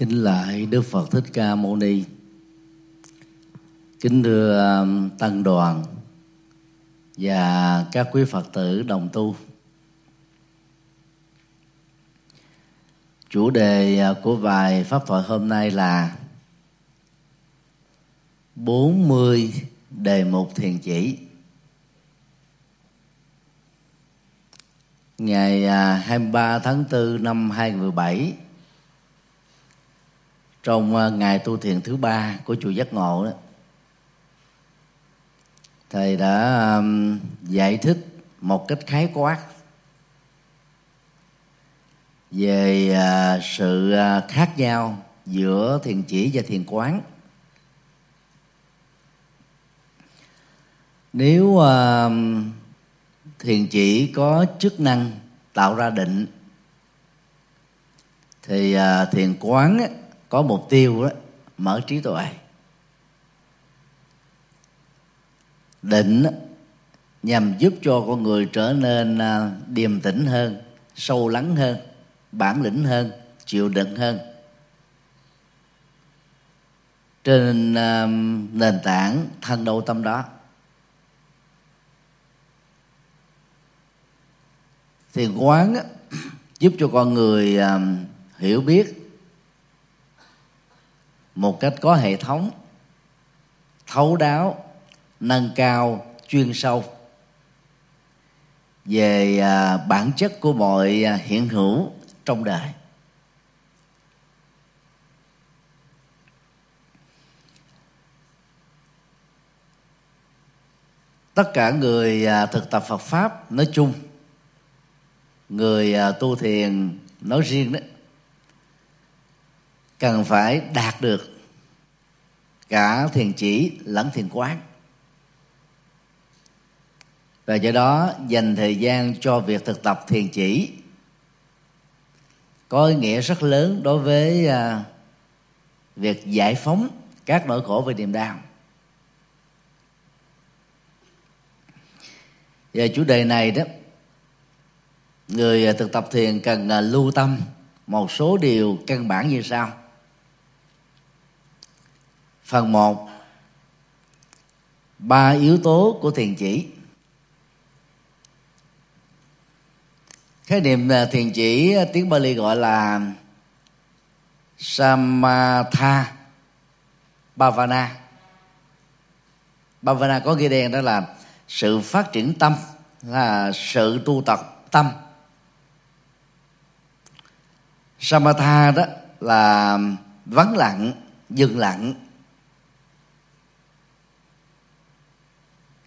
kính lại đức phật thích ca mâu ni. Kính thưa um, tăng đoàn và các quý phật tử đồng tu. Chủ đề à, của bài pháp thoại hôm nay là 40 đề mục thiền chỉ. Ngày à, 23 tháng 4 năm 2017 trong ờ, ngày tu thiền thứ ba của chùa giác ngộ đó thầy đã giải thích một cách khái quát về ờ, sự ờ, khác nhau giữa thiền chỉ và thiền quán. Nếu uh, thiền chỉ có chức năng tạo ra định thì uh, thiền quán có mục tiêu đó, mở trí tuệ. Định nhằm giúp cho con người trở nên à, điềm tĩnh hơn, sâu lắng hơn, bản lĩnh hơn, chịu đựng hơn. Trên à, nền tảng thanh đầu tâm đó thiền quán giúp cho con người à, hiểu biết một cách có hệ thống, thấu đáo, nâng cao chuyên sâu về à, bản chất của mọi à, hiện hữu trong đời tất cả người à, thực tập Phật pháp nói chung, người tu thiền nói riêng đấy cần phải đạt được cả thiền chỉ lẫn thiền quán. Và do đó, dành thời gian cho việc thực tập thiền chỉ có ý nghĩa rất lớn đối với à, việc giải phóng các nỗi khổ về niềm đau. Về chủ đề này đó, người thực tập thiền cần à, lưu tâm một số điều căn bản như sau phần một. Ba yếu tố của thiền chỉ. Khái niệm à, thiền chỉ à, tiếng Bali gọi là Samatha, Bhavana. Bhavana có ghi đen đó là sự phát triển tâm, là sự tu tập tâm. Samatha đó là vắng lặng, dừng lặng.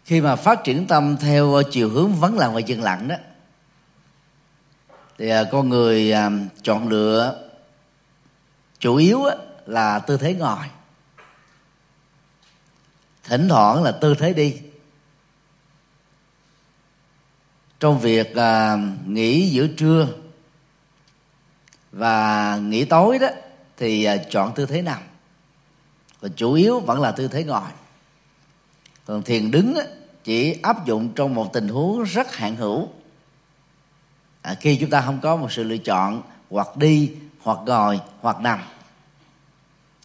Khi mà phát triển tâm theo chiều hướng vắng lặng và dừng lặng đó, thì à, con người à, chọn lựa chủ yếu là tư thế ngồi. Thỉnh thoảng là tư thế đi. Trong việc à, nghỉ giữa trưa và nghỉ tối đó, thì chọn tư thế nằm. Và chủ yếu vẫn là tư thế ngồi còn thiền đứng chỉ áp dụng trong một tình huống rất hạn hữu. À, khi chúng ta không có một sự lựa chọn hoặc đi hoặc ngồi hoặc nằm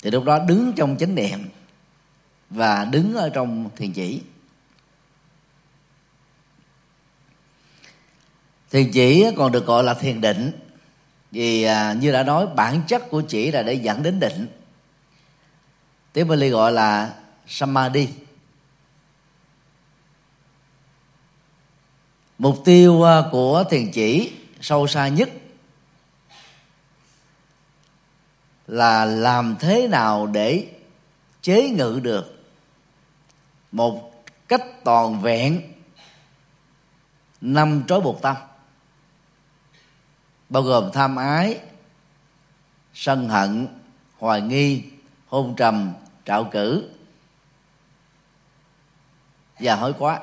thì lúc đó đứng trong chánh niệm và đứng ở trong thiền chỉ. Thiền chỉ còn được gọi là thiền định vì à, như đã nói bản chất của chỉ là để dẫn đến định. Tiếng Bali gọi là samadhi. Mục tiêu à, của thiền chỉ sâu xa nhất là làm thế nào để chế ngự được một cách toàn vẹn năm trói buộc tâm. Bao gồm tham ái, sân hận, hoài nghi, hôn trầm, trạo cử. Và hối quá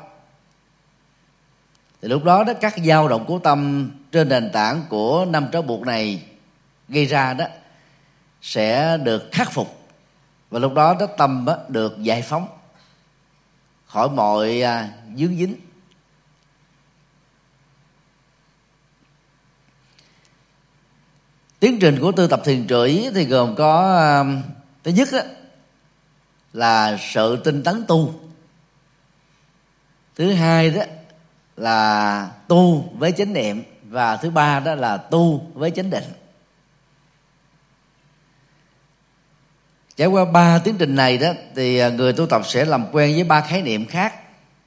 thì lúc đó đó các dao động của tâm trên nền tảng của năm trói buộc này gây ra đó sẽ được khắc phục. Và lúc đó đó tâm đó, được giải phóng khỏi mọi à, dướng dính. Tiến trình của tư tập thiền trụy thì gồm có à, thứ nhất đó, là sự tinh tấn tu. Thứ hai đó là tu với chánh niệm và thứ ba đó là tu với chánh định. Trải qua ba tiến trình này đó, thì à, người tu tập sẽ làm quen với ba khái niệm khác,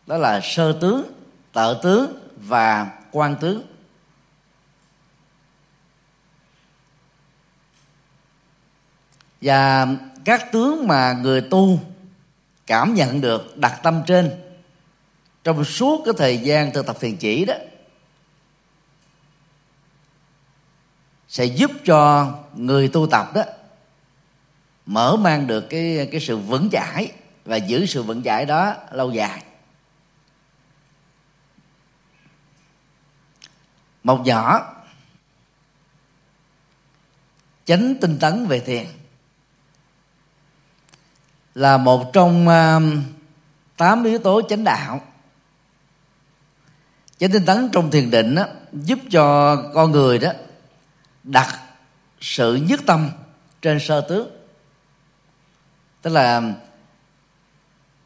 đó là sơ tướng tợ tướng và quan tướng và các tướng mà người tu cảm nhận được đặt tâm trên trong suốt cái thời gian thực tập thiền chỉ đó, sẽ giúp cho người tu tập đó mở mang được cái cái sự vững chãi và giữ sự vững chãi đó lâu dài. Một nhỏ chánh tinh tấn về thiền là một trong um, tám yếu tố chánh đạo chánh tinh tấn trong thiền định đó, giúp cho con người đó đặt sự nhất tâm trên sơ tướng tức là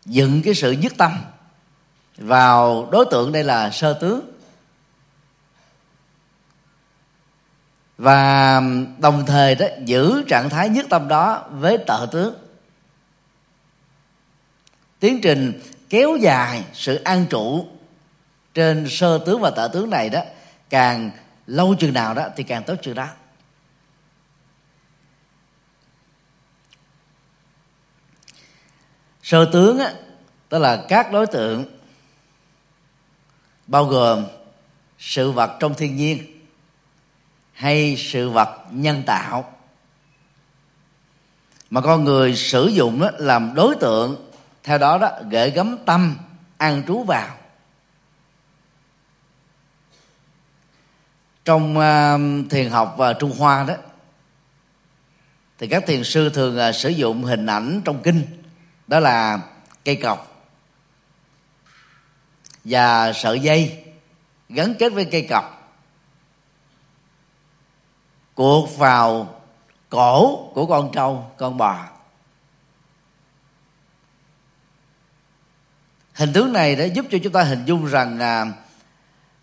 dựng cái sự nhất tâm vào đối tượng đây là sơ tướng và đồng thời đó giữ trạng thái nhất tâm đó với tợ tướng tiến trình kéo dài sự an trụ trên sơ tướng và tả tướng này đó càng lâu chừng nào đó thì càng tốt chừng đó. Sơ tướng á, tức là các đối tượng bao gồm sự vật trong thiên nhiên hay sự vật nhân tạo. Mà con người sử dụng đó làm đối tượng theo đó đó gửi gắm tâm an trú vào. Trong uh, thiền học và trung hoa đó thì các thiền sư thường uh, sử dụng hình ảnh trong kinh đó là cây cọc và sợi dây gắn kết với cây cọc cuộc vào cổ của con trâu con bò. Hình tướng này đã giúp cho chúng ta hình dung rằng à,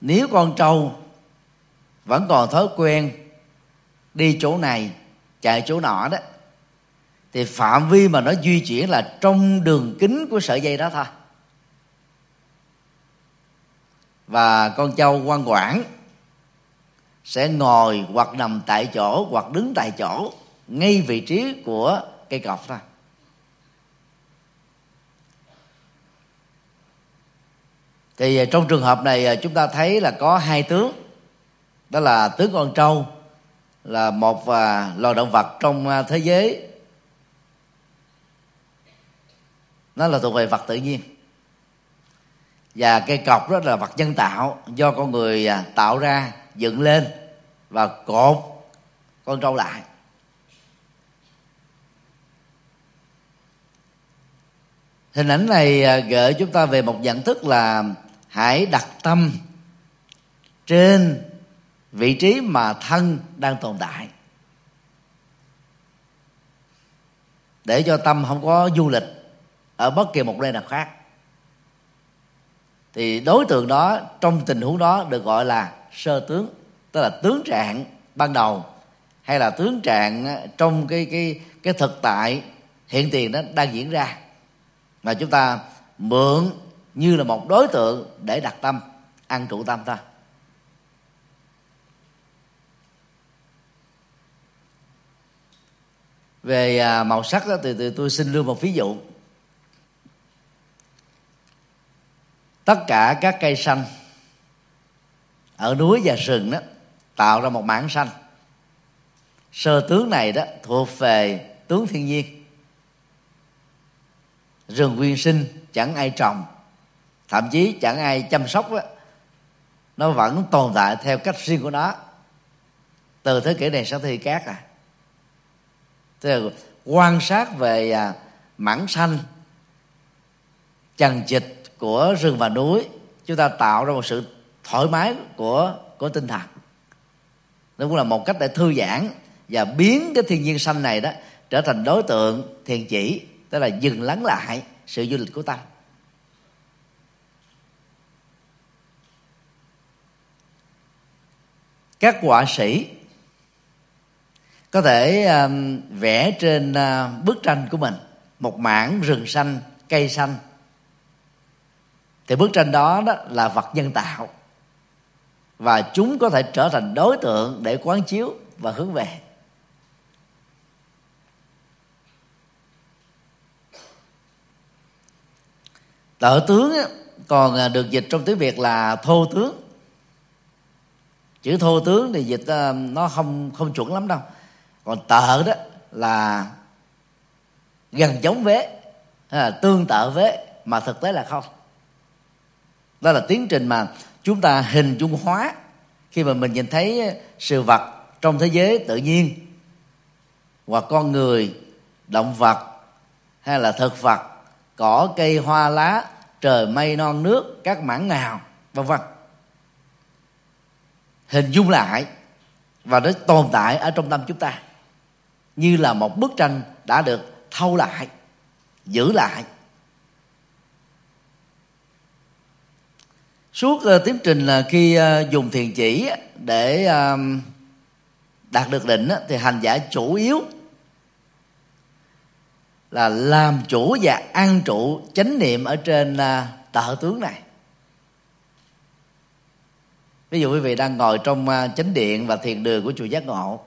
nếu con trâu vẫn còn thói quen đi chỗ này, chạy chỗ nọ đó. Thì phạm vi mà nó di chuyển là trong đường kính của sợi dây đó thôi. Và con trâu quan quản sẽ ngồi hoặc nằm tại chỗ hoặc đứng tại chỗ ngay vị trí của cây cọc thôi. Thì trong trường hợp này à, chúng ta thấy là có hai tướng đó là tướng con trâu, là một và loài động vật trong à, thế giới. Nó là thuộc về vật tự nhiên. Và cây cọc đó là vật nhân tạo do con người à, tạo ra, dựng lên và cột con trâu lại. Hình ảnh này à, gợi chúng ta về một nhận thức là hãy đặt tâm trên vị trí mà thân đang tồn tại. Để cho tâm không có du lịch ở bất kỳ một nơi nào khác. Thì đối tượng đó, trong tình huống đó, được gọi là sơ tướng, tức là tướng trạng ban đầu, hay là tướng trạng ờ, trong cái cái cái thực tại hiện tiền đó đang diễn ra. Mà chúng ta mượn như là một đối tượng để đặt tâm, ăn trụ tâm ta. Về à, màu sắc đó, thì, thì tôi xin đưa một ví dụ. Tất cả các cây xanh ở núi và rừng đó tạo ra một mảng xanh. Sơ tướng này đó thuộc về tướng thiên nhiên. Rừng nguyên sinh chẳng ai trồng thậm chí chẳng ai chăm sóc đó, nó vẫn tồn tại theo cách riêng của nó. Từ thế kỷ này sang thế kỷ khác à tức là quan sát về à, mảng xanh, chằng dịch của rừng và núi, chúng ta tạo ra một sự thoải mái của của tinh thần. Đó cũng là một cách để thư giãn và biến cái thiên nhiên xanh này đó trở thành đối tượng thiền chỉ, tức là dừng lắng lại sự du lịch của tâm các họa sĩ có thể um, vẽ trên uh, bức tranh của mình. Một mảng rừng xanh cây xanh. Thì bức tranh đó, đó là vật nhân tạo. Và chúng có thể trở thành đối tượng để quán chiếu và hướng về. Tợ tướng còn à, được dịch trong tiếng việt là thô tướng. Chữ thô tướng thì dịch à, nó không không chuẩn lắm đâu còn tợ đó là gần giống vế là tương tự vế, mà thực tế là không. Đó là tiến trình mà chúng ta hình dung hóa khi mà mình nhìn thấy sự vật trong thế giới tự nhiên, hoặc con người, động vật, hay là thực vật, cỏ, cây, hoa, lá, trời, mây, non, nước, các mảng nào, vân vân. Hình dung lại và nó tồn tại ở trong tâm chúng ta như là một bức tranh đã được thâu lại giữ lại. Suốt uh, tiến trình là khi uh, dùng thiền chỉ để uh, đạt được định uh, thì hành giả chủ yếu là làm chủ và an trụ chánh niệm ở trên uh, tợ tướng này. Ví dụ quý vị đang ngồi trong uh, chánh điện và thiền đường của chùa giác ngộ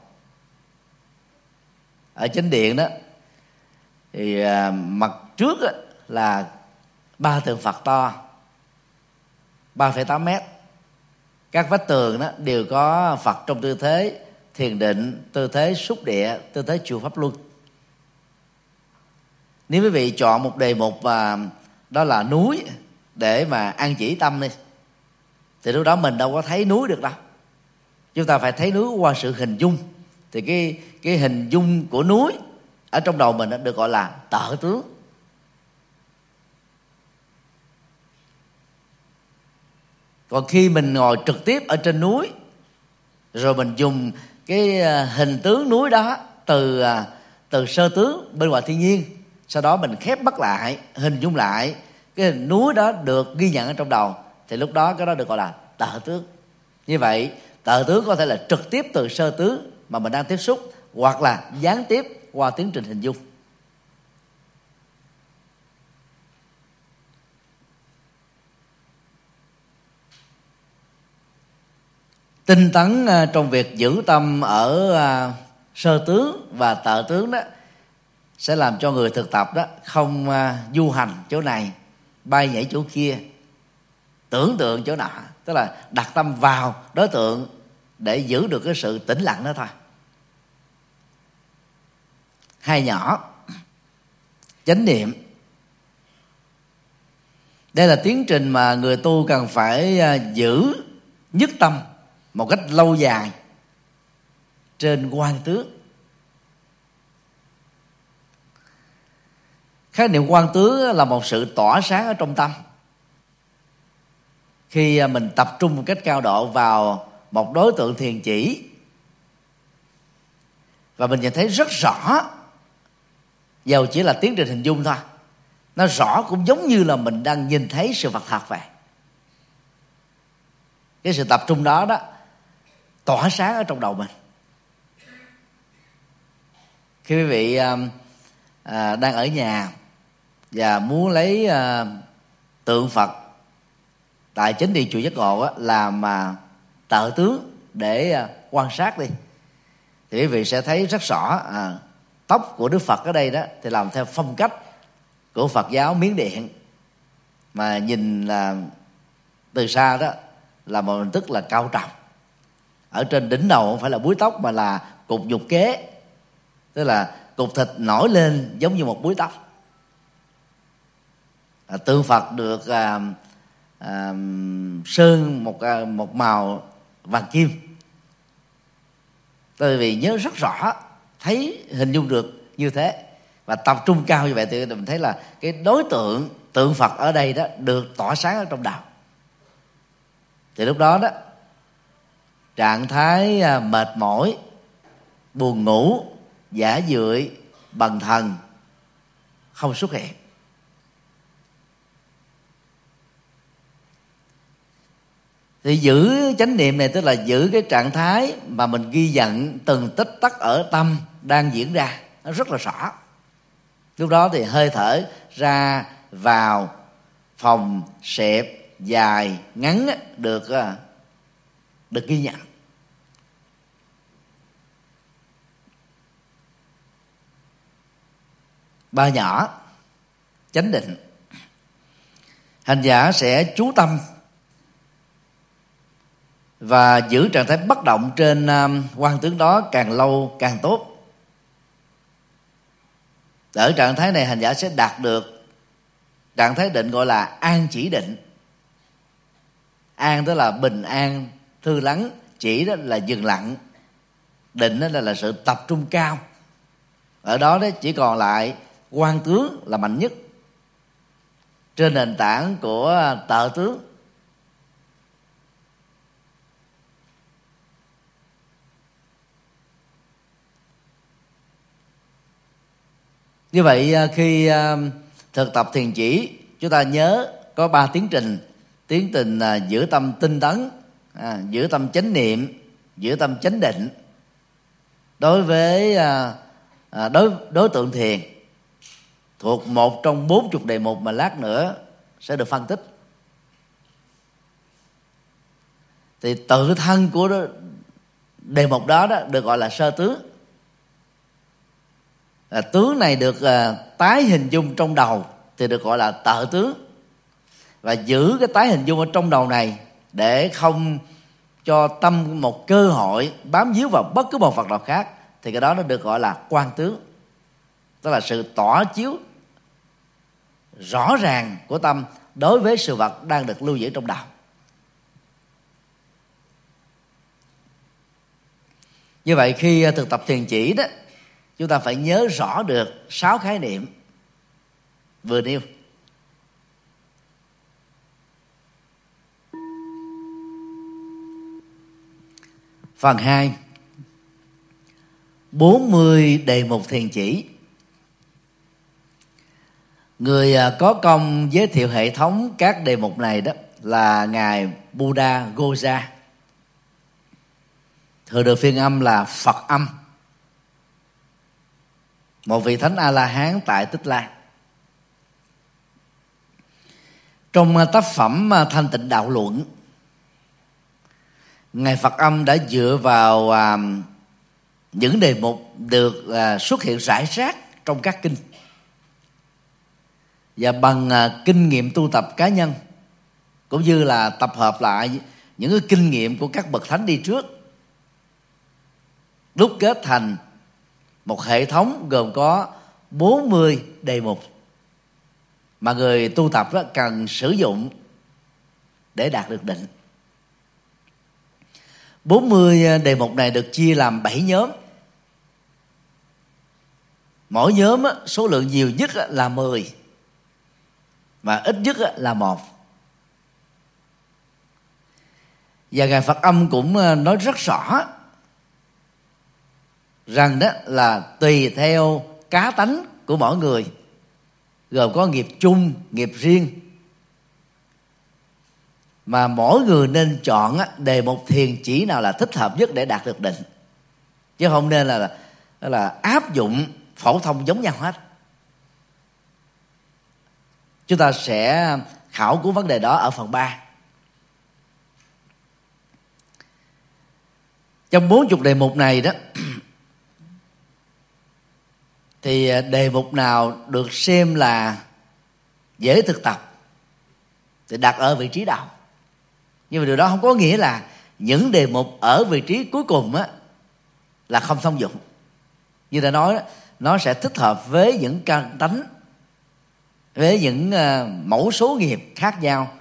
ở chánh điện đó thì à, mặt trước là ba tượng phật to 3,8 mét. Các vách tường đó đều có phật trong tư thế thiền định tư thế xúc địa tư thế chùa pháp luân. Nếu quý vị chọn một đề mục và đó là núi để mà an chỉ tâm đi thì lúc đó mình đâu có thấy núi được đâu. Chúng ta phải thấy núi qua sự hình dung thì cái cái hình dung của núi ở trong đầu mình được gọi là tợ tướng. Còn khi mình ngồi trực tiếp ở trên núi, rồi mình dùng cái à, hình tướng núi đó từ à, từ sơ tướng bên ngoài thiên nhiên, sau đó mình khép bắt lại, hình dung lại, cái hình núi đó được ghi nhận ở trong đầu, thì lúc đó cái đó được gọi là tợ tướng. Như vậy tợ tướng có thể là trực tiếp từ sơ tướng mà mình đang tiếp xúc, hoặc là gián tiếp qua tiến trình hình dung. Tinh tấn à, trong việc giữ tâm ở à, sơ tướng và tợ tướng đó sẽ làm cho người thực tập đó không à, du hành chỗ này, bay nhảy chỗ kia, tưởng tượng chỗ nọ. Tức là đặt tâm vào đối tượng để giữ được cái sự tĩnh lặng đó thôi hai nhỏ. Chánh niệm. Đây là tiến trình mà người tu cần phải à, giữ nhất tâm một cách lâu dài trên quan tướng khái niệm quan tướng là một sự tỏa sáng ở trong tâm. Khi à, mình tập trung một cách cao độ vào một đối tượng thiền chỉ, và mình nhận thấy rất rõ dầu chỉ là tiến trình hình dung thôi. Nó rõ cũng giống như là mình đang nhìn thấy sự vật thật vậy. Cái sự tập trung đó đó tỏa sáng ở trong đầu mình. Khi quý vị à, à, đang ở nhà và muốn lấy à, tượng phật tại chính điện chùa giác ngộ á, làm à, tợ tướng để à, quan sát đi thì quý vị sẽ thấy rất rõ à, tóc của đức phật ở đây đó thì làm theo phong cách của phật giáo miến điện. Mà nhìn là từ xa đó là một hình thức là cao trọng ở trên đỉnh đầu không phải là búi tóc mà là cục nhục kế. Tức là cục thịt nổi lên giống như một búi tóc. À, tượng phật được à, à, sơn một à, một màu vàng kim. Tại vì nhớ rất rõ thấy, hình dung được như thế. Và tập trung cao như vậy thì mình thấy là cái đối tượng tượng phật ở đây đó được tỏa sáng ở trong đạo. Thì lúc đó đó, trạng thái à, mệt mỏi, buồn ngủ, giả dưỡi bằng thần, không xuất hiện. Thì giữ chánh niệm này tức là giữ cái trạng thái mà mình ghi nhận từng tích tắc ở tâm đang diễn ra. Nó rất là rõ. Lúc đó thì hơi thở ra vào phòng xẹp dài ngắn được à, được ghi nhận. Ba nhỏ, chánh định. Hành giả sẽ chú tâm và giữ trạng thái bất động trên à, quan tướng đó càng lâu càng tốt ở trạng thái này hành giả sẽ đạt được trạng thái định gọi là an chỉ định. An tức là bình an thư lắng chỉ đó là dừng lặng. Định đó là, là sự tập trung cao. Ở đó đó chỉ còn lại quan tướng là mạnh nhất. Trên nền tảng của tợ tướng như vậy à, khi à, thực tập thiền chỉ chúng ta nhớ có ba tiến trình. Tiến trình à, giữ tâm tinh tấn giữ tâm chánh niệm giữ tâm chánh định. Đối với đối đối tượng thiền thuộc một trong bốn chục đề mục mà lát nữa sẽ được phân tích. Thì tự thân của đề mục đó, đó được gọi là sơ tướng à, tướng này được à, tái hình dung trong đầu thì được gọi là tợ tướng. Và giữ cái tái hình dung ở trong đầu này để không cho tâm một cơ hội bám víu vào bất cứ một vật nào khác thì cái đó nó được gọi là quan tướng. Tức là sự tỏ chiếu rõ ràng của tâm đối với sự vật đang được lưu giữ trong đầu. Như vậy khi à, thực tập thiền chỉ đó chúng ta phải nhớ rõ được sáu khái niệm vừa nêu. Phần 2 40 đề mục thiền chỉ. Người à, có công giới thiệu hệ thống các đề mục này đó là Ngài Buddha Goja. Thường được phiên âm là Phật âm một vị thánh a la hán tại tích lan trong à, tác phẩm à, thanh tịnh đạo luận, ngài phật âm đã dựa vào à, những đề mục được xuất hiện rải rác trong các kinh. Và bằng kinh nghiệm tu tập cá nhân, cũng như là tập hợp lại những cái kinh nghiệm của các bậc thánh đi trước, đúc kết thành một hệ thống gồm có 40 đề mục mà người tu tập đó cần sử dụng để đạt được định. 40 đề mục này được chia làm 7 nhóm. Mỗi nhóm số lượng nhiều nhất là 10 Và ít nhất là một. Và Ngài Phật Âm cũng ờ, nói rất rõ rằng đó là tùy theo cá tánh của mỗi người, gồm có nghiệp chung, nghiệp riêng. Mà mỗi người nên chọn đề một thiền chỉ nào là thích hợp nhất để đạt được định. Chứ không nên là là áp dụng phổ thông giống nhau hết. Chúng ta sẽ khảo cứu vấn đề đó ở phần 3 trong bốn chục đề mục này đó thì à, đề mục nào được xem là dễ thực tập thì đặt ở vị trí đầu nhưng mà điều đó không có nghĩa là những đề mục ở vị trí cuối cùng á là không thông dụng. Như đã nói nó sẽ thích hợp với những căn tánh, với những à, mẫu số nghiệp khác nhau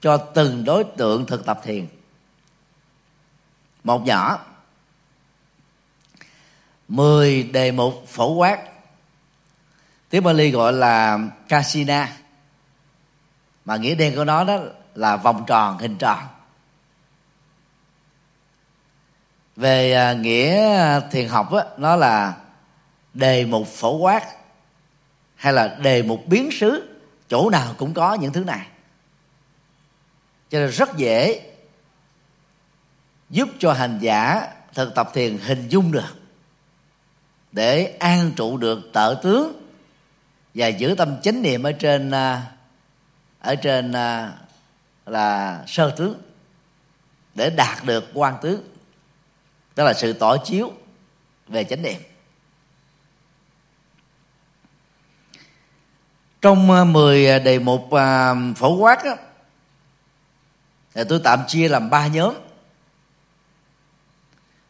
cho từng đối tượng thực tập thiền. Một nhỏ, mười đề mục phổ quát tiếng Bali gọi là casina mà nghĩa đen của nó đó là vòng tròn hình tròn. Về à, nghĩa à, thiền học đó, nó là đề mục phổ quát hay là đề mục biến xứ chỗ nào cũng có những thứ này. Cho nên rất dễ giúp cho hành giả thực tập thiền hình dung được để an trụ được tợ tướng và giữ tâm chánh niệm ở trên à, ở trên à, là sơ tướng để đạt được quan tướng đó là sự tỏ chiếu về chánh niệm. Trong à, 10 đề mục phổ quát á, thì tôi tạm chia làm ba nhóm.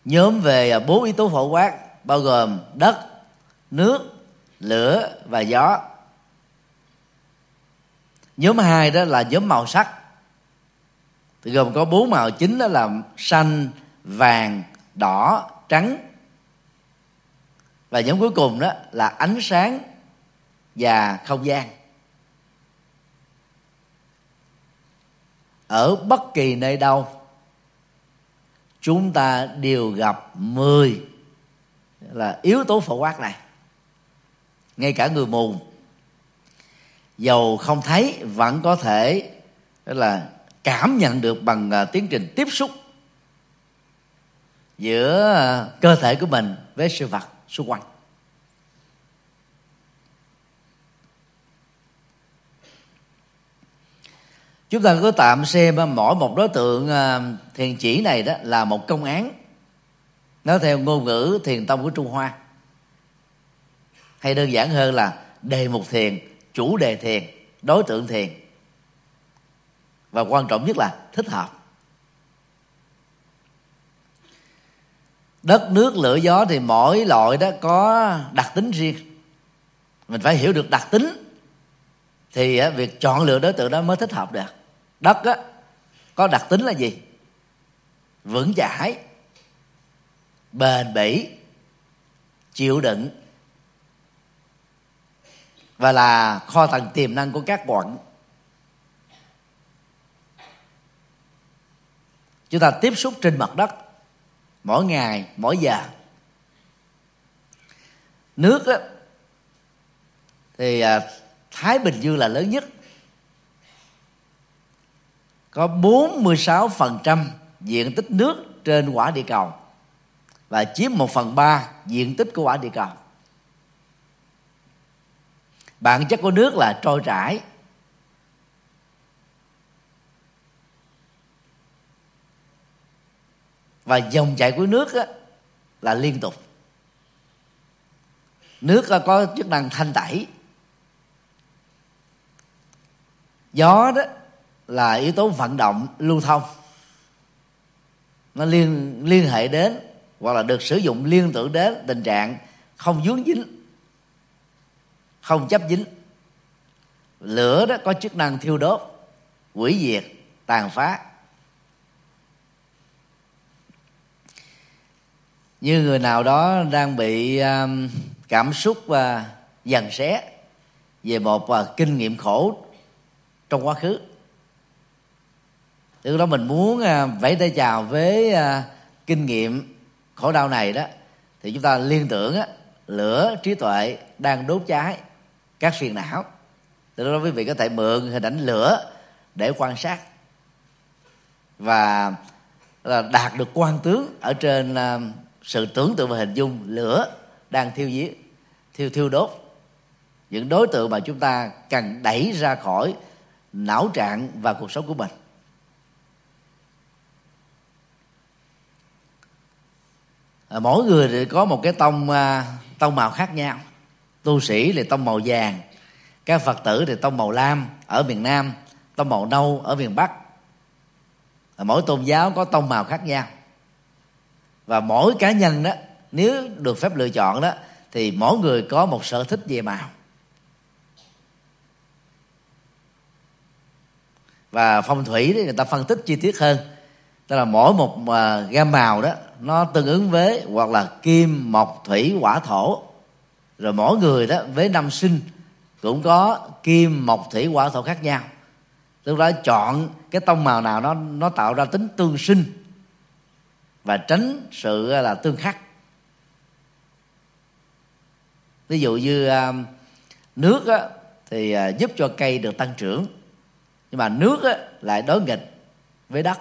Nhóm về bốn yếu tố phổ quát bao gồm đất nước lửa và gió. Nhóm hai đó là nhóm màu sắc. Thì gồm có bốn màu, chính đó là xanh, vàng, đỏ, trắng. Và nhóm cuối cùng đó là ánh sáng và không gian. Ở bất kỳ nơi đâu, chúng ta đều gặp 10 là yếu tố phổ quát này ngay cả người mù. Dầu không thấy, vẫn có thể là cảm nhận được bằng à, tiến trình tiếp xúc giữa à, cơ thể của mình với sự vật xung quanh. Chúng ta cứ tạm xem à, mỗi một đối tượng thiền chỉ này đó là một công án. Nói theo ngôn ngữ thiền tông của trung hoa hay đơn giản hơn là đề mục thiền chủ đề thiền đối tượng thiền. Và quan trọng nhất là thích hợp. Đất nước lửa gió thì mỗi loại đó có đặc tính riêng. Mình phải hiểu được đặc tính thì việc chọn lựa đối tượng đó mới thích hợp được. Đất á, có đặc tính là gì? Vững chãi bền bỉ chịu đựng và là kho tàng tiềm năng của các quận. Chúng ta tiếp xúc trên mặt đất. Mỗi ngày mỗi giờ. Nước á, thì à, Thái Bình Dương là lớn nhất. Có 46% diện tích nước trên quả địa cầu. Và chiếm một phần ba diện tích của quả địa cầu bản chất của nước là trôi chảy và dòng chảy của nước á, là liên tục. Nước có chức năng thanh tẩy. Gió đó là yếu tố vận động lưu thông. Nó liên liên hệ đến hoặc là được sử dụng liên tưởng đến tình trạng không dướng dính không chấp dính. Lửa đó có chức năng thiêu đốt hủy diệt tàn phá. Như người nào đó đang bị um, cảm xúc uh, dằn xé về một uh, kinh nghiệm khổ trong quá khứ. Từ đó mình muốn uh, vẫy tay chào với à, kinh nghiệm khổ đau này đó thì chúng ta liên tưởng á, lửa trí tuệ đang đốt cháy các phiền não. Từ đó quý vị có thể mượn hình ảnh lửa để quan sát và là đạt được quan tướng ở trên à, sự tưởng tượng và hình dung lửa đang thiêu giết, thiêu thiêu đốt. Những đối tượng mà chúng ta cần đẩy ra khỏi não trạng và cuộc sống của mình. À, mỗi người thì có một cái tông à, tông màu khác nhau tu sĩ thì tông màu vàng, các phật tử thì tông màu lam ở miền nam, tông màu nâu ở miền bắc. Mỗi tôn giáo có tông màu khác nhau. Và mỗi cá nhân đó, nếu được phép lựa chọn đó, thì mỗi người có một sở thích về màu. Và phong thủy thì người ta phân tích chi tiết hơn. Tức là mỗi một à, gam màu đó, nó tương ứng với hoặc là kim, mộc, thủy hỏa thổ rồi mỗi người đó với năm sinh cũng có kim mộc thủy hỏa thổ khác nhau. Lúc đó chọn cái tông màu nào nó nó tạo ra tính tương sinh và tránh sự là tương khắc. Ví dụ như à, nước á, thì à, giúp cho cây được tăng trưởng nhưng mà nước á, lại đối nghịch với đất.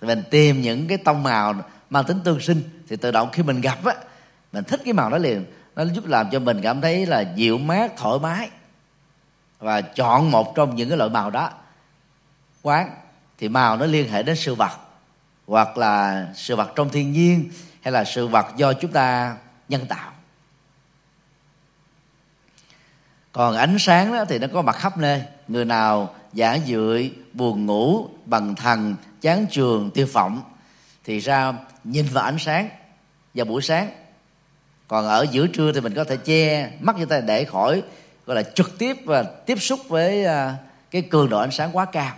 Thì mình tìm những cái tông màu mang tính tương sinh thì tự động khi mình gặp á mình thích cái màu đó liền. Nó giúp làm cho mình cảm thấy là dịu mát, thoải mái. Và chọn một trong những cái loại màu đó. Quán thì màu nó liên hệ đến sự vật. Hoặc là sự vật trong thiên nhiên, hay là sự vật do chúng ta nhân tạo. Còn ánh sáng đó thì nó có mặt khắp nơi. Người nào giả dưỡi buồn ngủ bằng thần, chán trường tiêu vọng thì ra nhìn vào ánh sáng. Vào buổi sáng còn ở giữa trưa thì mình có thể che mắt cho ta để khỏi gọi là trực tiếp và tiếp xúc với à, cái cường độ ánh sáng quá cao.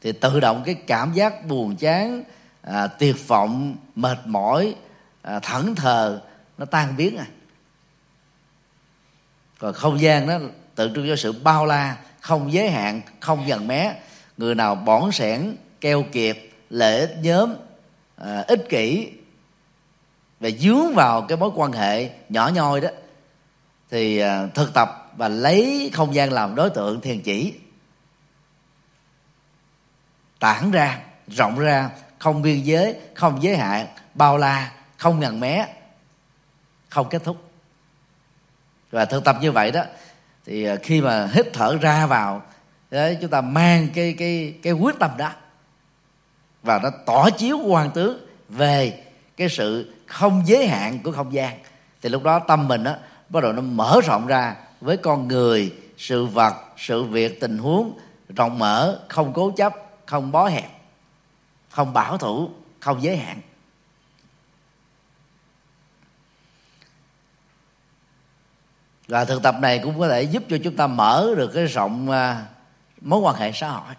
Thì tự động cái cảm giác buồn chán à, tuyệt vọng mệt mỏi à, thẫn thờ nó tan biến à. Còn không gian nó tượng trưng cho sự bao la không giới hạn không dần mé. Người nào bỏn sẻn keo kiệt lễ nhóm à, ích kỷ và dướng vào cái mối quan hệ nhỏ nhoi đó thì à, thực tập và lấy không gian làm đối tượng thiền chỉ. Tản ra rộng ra không biên giới không giới hạn bao la không ngần mé không kết thúc. Và thực tập như vậy đó thì à, khi mà hít thở ra vào đấy, chúng ta mang cái cái cái quyết tâm đó và nó tỏ chiếu quan tướng về cái sự không giới hạn của không gian. Thì lúc đó tâm mình đó bắt đầu nó mở rộng ra với con người, sự vật, sự việc, tình huống rộng mở, không cố chấp, không bó hẹp, không bảo thủ, không giới hạn. Và thực tập này cũng có thể giúp cho chúng ta mở được cái rộng à, mối quan hệ xã hội.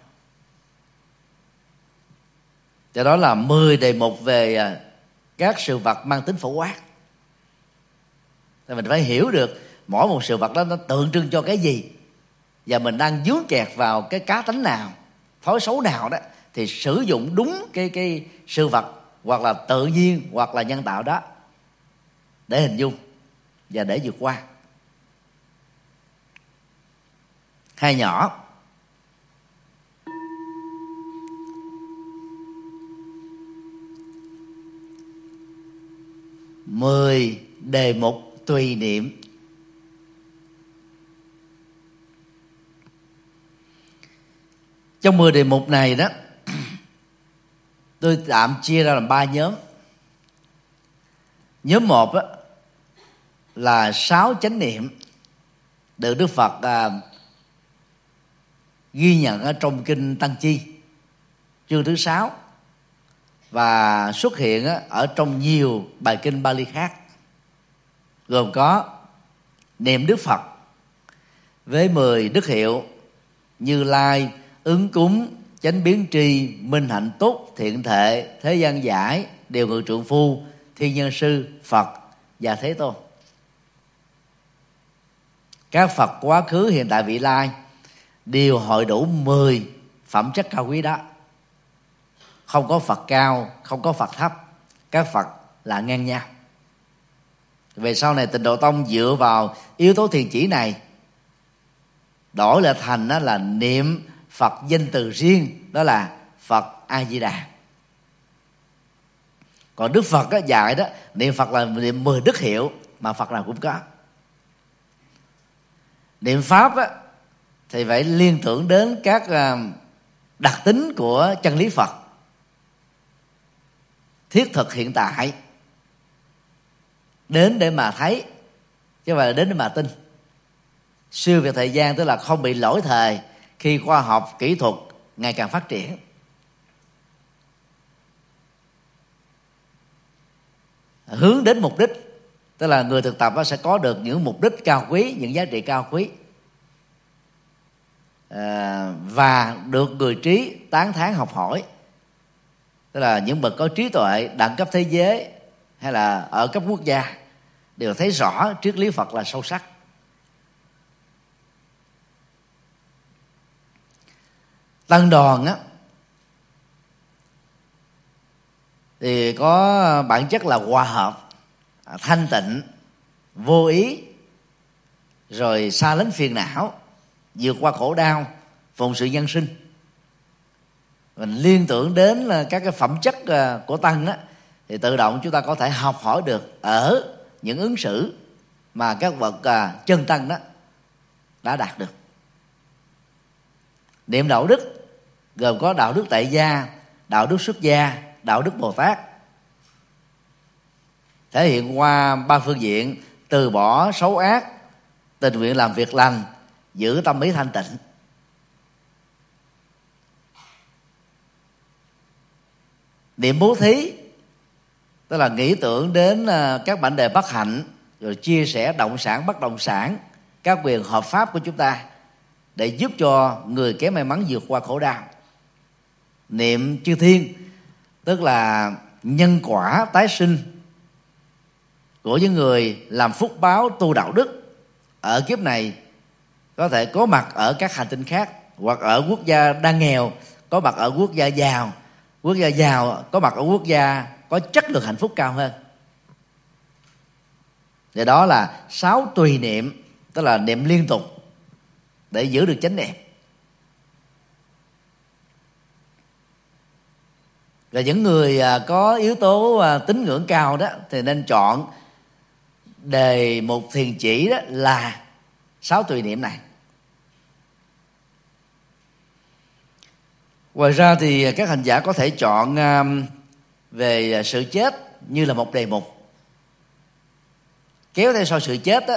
Cho đó là 10 đề mục về à, các sự vật mang tính phổ quát. Thì mình phải hiểu được mỗi một sự vật đó nó tượng trưng cho cái gì. Và mình đang dướng kẹt vào cái cá tính nào, thói xấu nào đó, thì sử dụng đúng cái cái sự vật hoặc là tự nhiên hoặc là nhân tạo đó để hình dung và để vượt qua. Hai nhỏ mười đề mục tùy niệm. Trong mười đề mục này đó tôi tạm chia ra làm ba nhóm. Nhóm một đó, là sáu chánh niệm được đức phật à, ghi nhận ở trong kinh tăng chi chương thứ sáu và xuất hiện ở trong nhiều bài kinh Bali khác, gồm có niệm Đức Phật với 10 đức hiệu như lai, ứng cúng, chánh biến tri, minh hạnh túc thiện thệ, thế gian giải, điều ngự trượng phu, thiên nhân sư, phật và thế tôn. Các phật quá khứ, hiện tại vị lai đều hội đủ 10 phẩm chất cao quý đó không có phật cao không có phật thấp. Các phật là ngang nhau. Về sau này tịnh độ tông dựa vào yếu tố thiền chỉ này đổi lại thành đó là niệm phật danh từ riêng đó là phật a di đà còn đức phật đó, dạy đó niệm phật là niệm mười đức hiệu mà phật nào cũng có. Niệm pháp đó, thì phải liên tưởng đến các à, đặc tính của chân lý phật thiết thực hiện tại. Đến để mà thấy, chứ không phải là đến để mà tin. Siêu về thời gian tức là không bị lỗi thời khi khoa học, kỹ thuật ngày càng phát triển. Hướng đến mục đích, tức là người thực tập sẽ có được những mục đích cao quý, những giá trị cao quý. À, và được người trí tán thán học hỏi tức là những bậc có trí tuệ, đẳng cấp thế giới, hay là ở cấp quốc gia, đều thấy rõ triết lý phật là sâu sắc. Tăng đoàn á, thì có bản chất là hòa hợp à, thanh tịnh, vô ý, rồi xa lánh phiền não, vượt qua khổ đau, phụng sự nhân sinh mình liên tưởng đến các cái phẩm chất à, của tăng á, thì tự động chúng ta có thể học hỏi được ở những ứng xử mà các bậc à, chân tăng đó đã đạt được. Niệm đạo đức gồm có đạo đức tại gia, đạo đức xuất gia, đạo đức bồ tát. Thể hiện qua ba phương diện, từ bỏ xấu ác, tình nguyện làm việc lành, giữ tâm ý thanh tịnh. Niệm bố thí, tức là nghĩ tưởng đến à, các bản đề bất hạnh, rồi chia sẻ động sản bất động sản, các quyền hợp pháp của chúng ta để giúp cho người kém may mắn vượt qua khổ đau. Niệm chư thiên, tức là nhân quả tái sinh của những người làm phúc báo tu đạo đức, ở kiếp này có thể có mặt ở các hành tinh khác hoặc ở quốc gia đang nghèo, có mặt ở quốc gia giàu quốc gia giàu có mặt ở quốc gia có chất lượng hạnh phúc cao hơn. Thì đó là sáu tùy niệm, tức là niệm liên tục để giữ được chánh niệm. Và những người à, có yếu tố à, tín ngưỡng cao đó thì nên chọn đề một thiền chỉ đó là sáu tùy niệm này. Ngoài ra thì các hành giả có thể chọn um, về à, sự chết như là một đề mục. Kéo theo sau sự chết đó,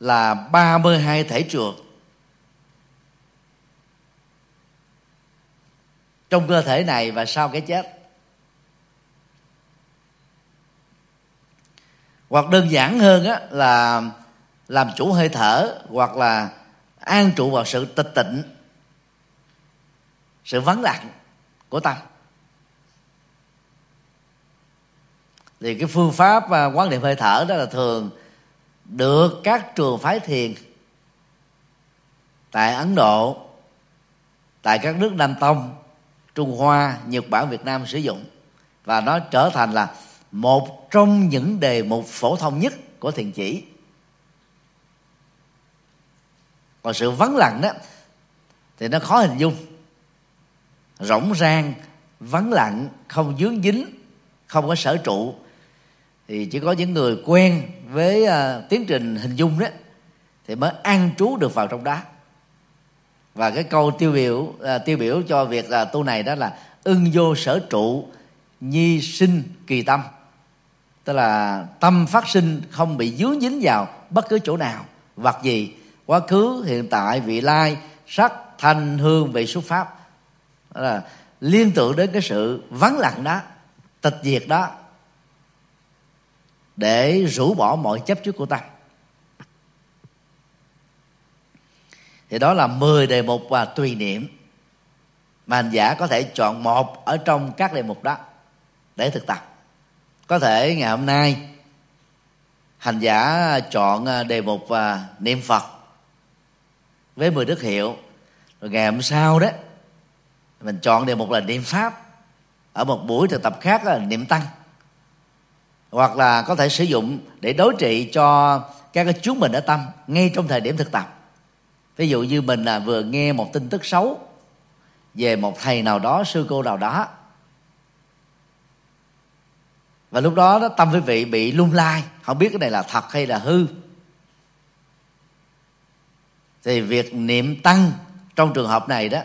là 32 thể trượt trong cơ thể này và sau cái chết. Hoặc đơn giản hơn á, là làm chủ hơi thở hoặc là an trụ vào sự tịch tịnh sự vắng lặng của tâm. Thì cái phương pháp à, quán niệm hơi thở đó là thường được các trường phái thiền tại ấn độ, tại các nước nam tông, trung hoa, nhật bản, việt nam sử dụng. Và nó trở thành là một trong những đề mục phổ thông nhất của thiền chỉ. Còn sự vắng lặng đó, thì nó khó hình dung rỗng rang vắng lặng không dướng dính không có sở trụ. Thì chỉ có những người quen với uh, tiến trình hình dung đó thì mới an trú được vào trong đó. Và cái câu tiêu biểu uh, tiêu biểu cho việc uh, tu này đó là ưng vô sở trụ nhi sinh kỳ tâm. Tức là tâm phát sinh không bị dướng dính vào bất cứ chỗ nào vật gì quá khứ hiện tại vị lai sắc thanh hương vị xuất pháp đó là liên tưởng đến cái sự vắng lặng đó, tịch diệt đó, để rũ bỏ mọi chấp trước của ta. Thì đó là 10 đề mục và tùy niệm mà hành giả có thể chọn một ở trong các đề mục đó để thực tập. Có thể ngày hôm nay, hành giả chọn à, đề mục và niệm phật với 10 đức hiệu, rồi ngày hôm sau đó mình chọn đề mục là niệm pháp. Ở một buổi thực tập khác là niệm tăng. Hoặc là có thể sử dụng để đối trị cho các cái chúng mình ở tâm ngay trong thời điểm thực tập. Ví dụ như mình là vừa nghe một tin tức xấu về một thầy nào đó sư cô nào đó. Và lúc đó, đó tâm quý vị bị lung lai. Không biết cái này là thật hay là hư. Thì việc niệm tăng trong trường hợp này đó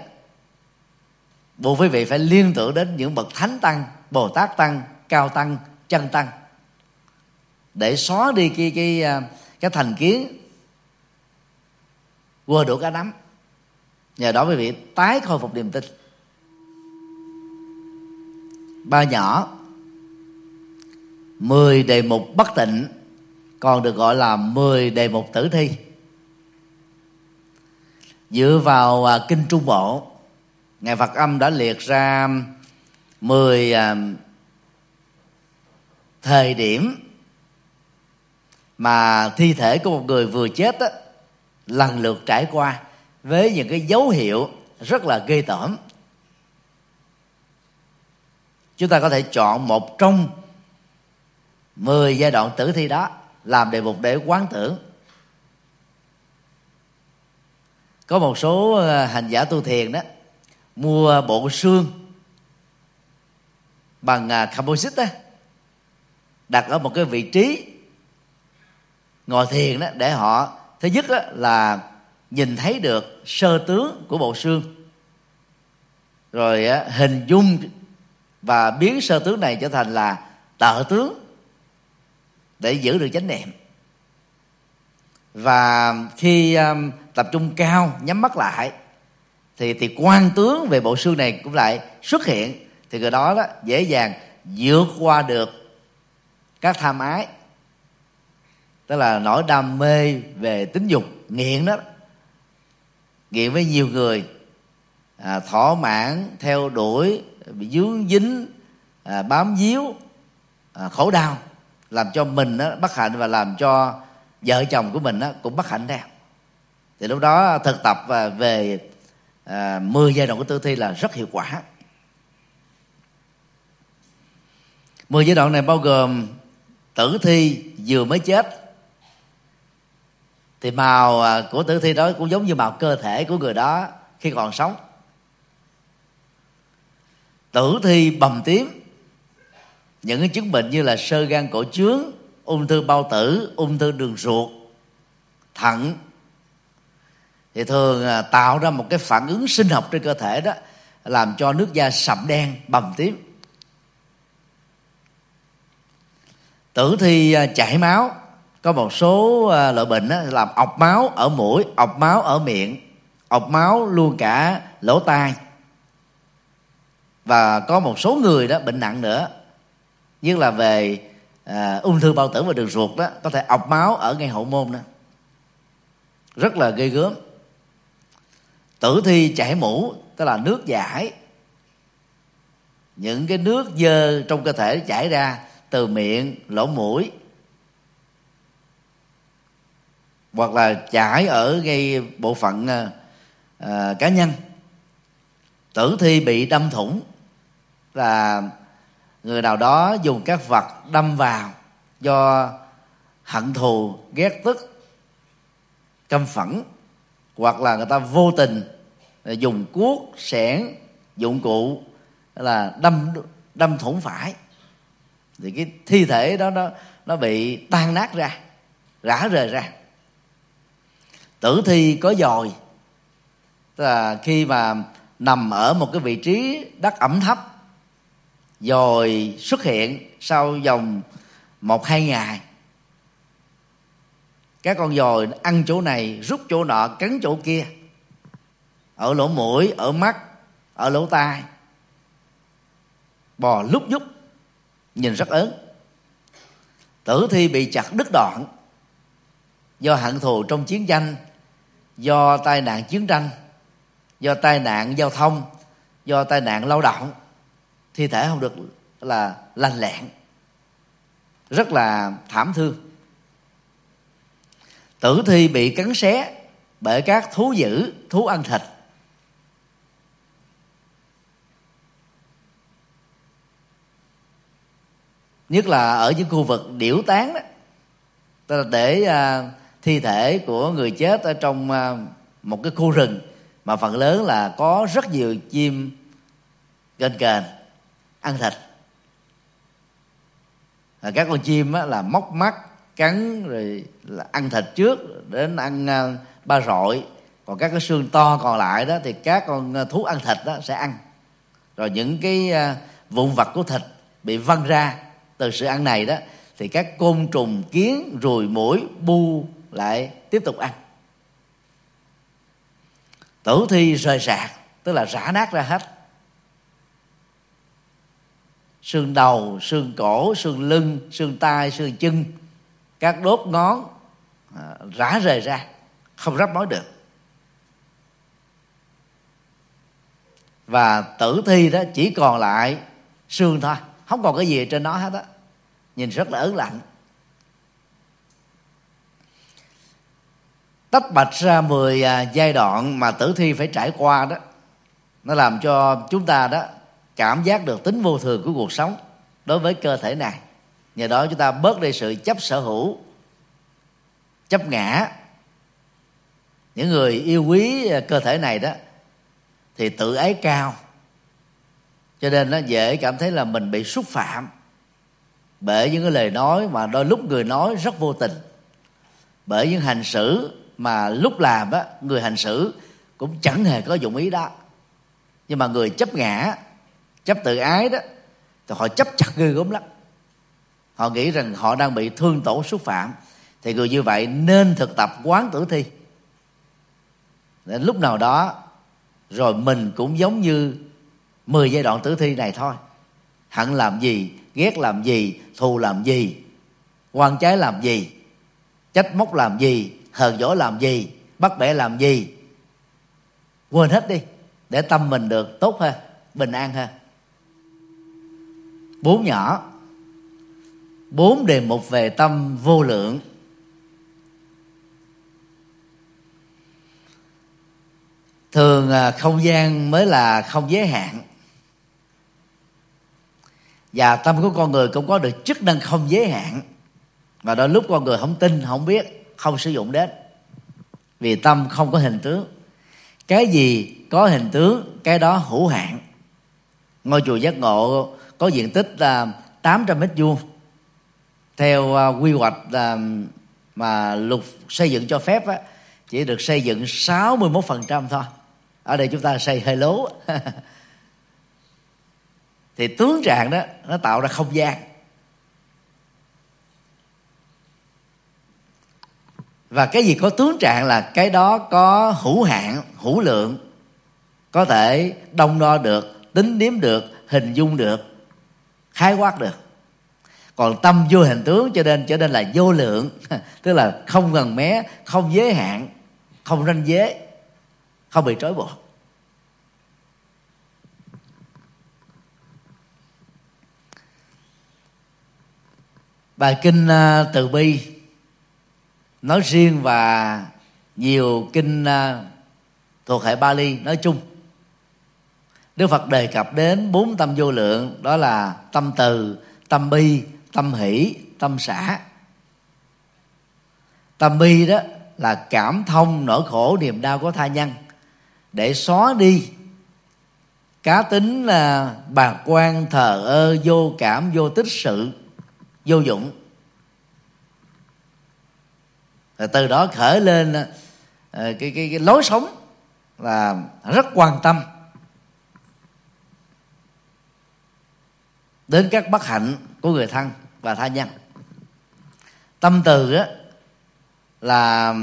buộc quý vị phải liên tưởng đến những bậc thánh tăng, bồ tát tăng, cao tăng, chân tăng. Để xóa đi cái cái à, cái thành kiến quơ đủ cá nắm. Nhờ đó quý vị tái khôi phục niềm tin. Ba nhỏ, mười đề mục bất tịnh, còn được gọi là mười đề mục tử thi. Dựa vào à, kinh trung bộ ngài phật âm đã liệt ra mười à, thời điểm mà thi thể của một người vừa chết đó, lần lượt trải qua với những cái dấu hiệu rất là ghê tởm. Chúng ta có thể chọn một trong 10 giai đoạn tử thi đó làm đề mục để quán tưởng có một số à, hành giả tu thiền đó mua bộ xương bằng composite đó đặt ở một cái vị trí ngồi thiền đó để họ thứ nhất đó là nhìn thấy được sơ tướng của bộ xương rồi hình dung và biến sơ tướng này trở thành là tợ tướng để giữ được chánh niệm. Và khi um, tập trung cao nhắm mắt lại thì thì quan tướng về bộ xương này cũng lại xuất hiện. Thì người đó đó dễ dàng vượt qua được các tham ái. Tức là nỗi đam mê về tính dục nghiện đó. Nghiện với nhiều người à, thỏa mãn theo đuổi bị dướng dính à, bám víu à, khổ đau làm cho mình đó, bất hạnh và làm cho vợ chồng của mình đó, cũng bất hạnh theo. Thì lúc đó thực tập và về à, 10 giai đoạn của tư thi là rất hiệu quả. 10 giai đoạn này bao gồm tử thi vừa mới chết thì màu à, của tử thi đó cũng giống như màu cơ thể của người đó khi còn sống. Tử thi bầm tím những cái chứng bệnh như là sơ gan cổ trướng ung thư bao tử ung thư đường ruột thận thì thường à, tạo ra một cái phản ứng sinh học trên cơ thể đó làm cho nước da sậm đen bầm tím. Tử thi à, chảy máu. Có một số à, loại bệnh đó, làm ọc máu ở mũi ọc máu ở miệng ọc máu luôn cả lỗ tai. Và có một số người đó bệnh nặng nữa. Như là về à, ung thư bao tử và đường ruột đó có thể ọc máu ở ngay hậu môn đó rất là gây gớm tử thi chảy mũ tức là nước giải. Những cái nước dơ trong cơ thể chảy ra từ miệng lỗ mũi. Hoặc là chảy ở ngay bộ phận à, cá nhân. Tử thi bị đâm thủng là người nào đó dùng các vật đâm vào do hận thù ghét tức căm phẫn hoặc là người ta vô tình Ờ, dùng cuốc sẻn dụng cụ là đâm đâm thủng phải. Thì cái thi thể đó nó nó bị tan nát ra, rã rời ra. Tử thi có dòi. Tức là khi mà nằm ở một cái vị trí đất ẩm thấp, dòi xuất hiện sau vòng một, hai ngày. Các con dòi ăn chỗ này, rút chỗ nọ, cắn chỗ kia ở lỗ mũi, ở mắt, ở lỗ tai. Bò lúc nhúc, nhìn rất ớn. Tử thi bị chặt đứt đoạn. Do hận thù trong chiến tranh, do tai nạn chiến tranh, do tai nạn giao thông, do tai nạn lao động, thi thể không được là lành lẹn. Rất là thảm thương. Tử thi bị cắn xé bởi các thú dữ, thú ăn thịt. Nhất là ở những khu vực điểu tán đó. Tức là để uh, thi thể của người chết ở trong uh, một cái khu rừng mà phần lớn là có rất nhiều chim kênh kền ăn thịt. À, các con chim á, là móc mắt cắn rồi là ăn thịt trước đến ăn uh, ba rọi. Còn các cái xương to còn lại đó thì các con thú ăn thịt đó sẽ ăn. Rồi những cái uh, vụn vật của thịt bị văng ra từ sự ăn này đó thì các côn trùng kiến ruồi mũi bu lại tiếp tục ăn. Tử thi rời rạc tức là rã nát ra hết. Xương đầu xương cổ xương lưng xương tai xương chân các đốt ngón à, rã rời ra không rắp nói được. Và tử thi đó chỉ còn lại xương thôi không còn cái gì trên nó hết á nhìn rất là ớn lạnh. Tách bạch ra 10 à, giai đoạn mà tử thi phải trải qua đó. Nó làm cho chúng ta đó cảm giác được tính vô thường của cuộc sống đối với cơ thể này. Nhờ đó chúng ta bớt đi sự chấp sở hữu, chấp ngã. Những người yêu quý cơ thể này đó thì tự ái cao. Cho nên nó dễ cảm thấy là mình bị xúc phạm bởi những cái lời nói mà đôi lúc người nói rất vô tình. Bởi những hành xử mà lúc làm á, người hành xử cũng chẳng hề có dụng ý đó. Nhưng mà người chấp ngã, chấp tự ái đó, thì họ chấp chặt ghê gớm lắm. Họ nghĩ rằng họ đang bị thương tổn xúc phạm. Thì người như vậy nên thực tập quán tử thi. Đến lúc nào đó, rồi mình cũng giống như 10 giai đoạn tử thi này thôi. Hẳn làm gì ghét làm gì, thù làm gì, quan trái làm gì, trách móc làm gì hờn dỗi làm gì, bắt bẻ làm gì. Quên hết đi, để tâm mình được tốt hơn, bình an hơn. Bốn nhỏ. Bốn đề mục về tâm vô lượng. Thường à, không gian mới là không giới hạn và tâm của con người cũng có được chức năng không giới hạn. Và đôi lúc con người không tin không biết không sử dụng đến. Vì tâm không có hình tướng. Cái gì có hình tướng cái đó hữu hạn. Ngôi chùa giác ngộ có diện tích là 800 mét vuông. Theo à, quy hoạch à, mà luật xây dựng cho phép á, chỉ được xây dựng 61% thôi. Ở đây chúng ta xây hơi lố. thì tướng trạng đó, nó tạo ra không gian. Và cái gì có tướng trạng là cái đó có hữu hạn, hữu lượng. Có thể đông đo được, tính điếm được, hình dung được, khái quát được. Còn tâm vô hình tướng cho nên cho nên là vô lượng. Tức là không gần mé, không giới hạn, không ranh giới, không bị trói buộc. Bài kinh à, từ bi. Nói riêng và nhiều kinh à, thuộc hệ Bali nói chung. Đức Phật đề cập đến bốn tâm vô lượng đó là tâm từ, tâm bi, tâm hỷ, tâm xã. Tâm bi đó là cảm thông nỗi khổ niềm đau của tha nhân. Để xóa đi cá tính là bạc quan thờ ơ vô cảm vô tích sự vô dụng. Rồi từ đó khởi lên ờ, cái, cái, cái lối sống là rất quan tâm đến các bất hạnh của người thân và tha nhân. Tâm từ á là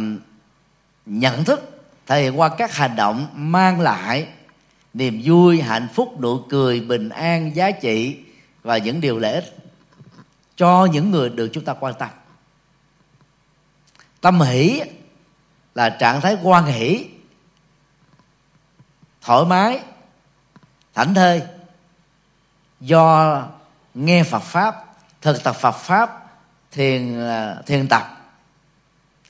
nhận thức thể hiện qua các hành động mang lại niềm vui hạnh phúc nụ cười bình an giá trị và những điều lợi ích cho những người được chúng ta quan tâm. Tâm hỷ là trạng thái quan hỷ, thoải mái, thảnh thơi. Do nghe Phật pháp, thực tập Phật pháp, thiền à, thiền tập,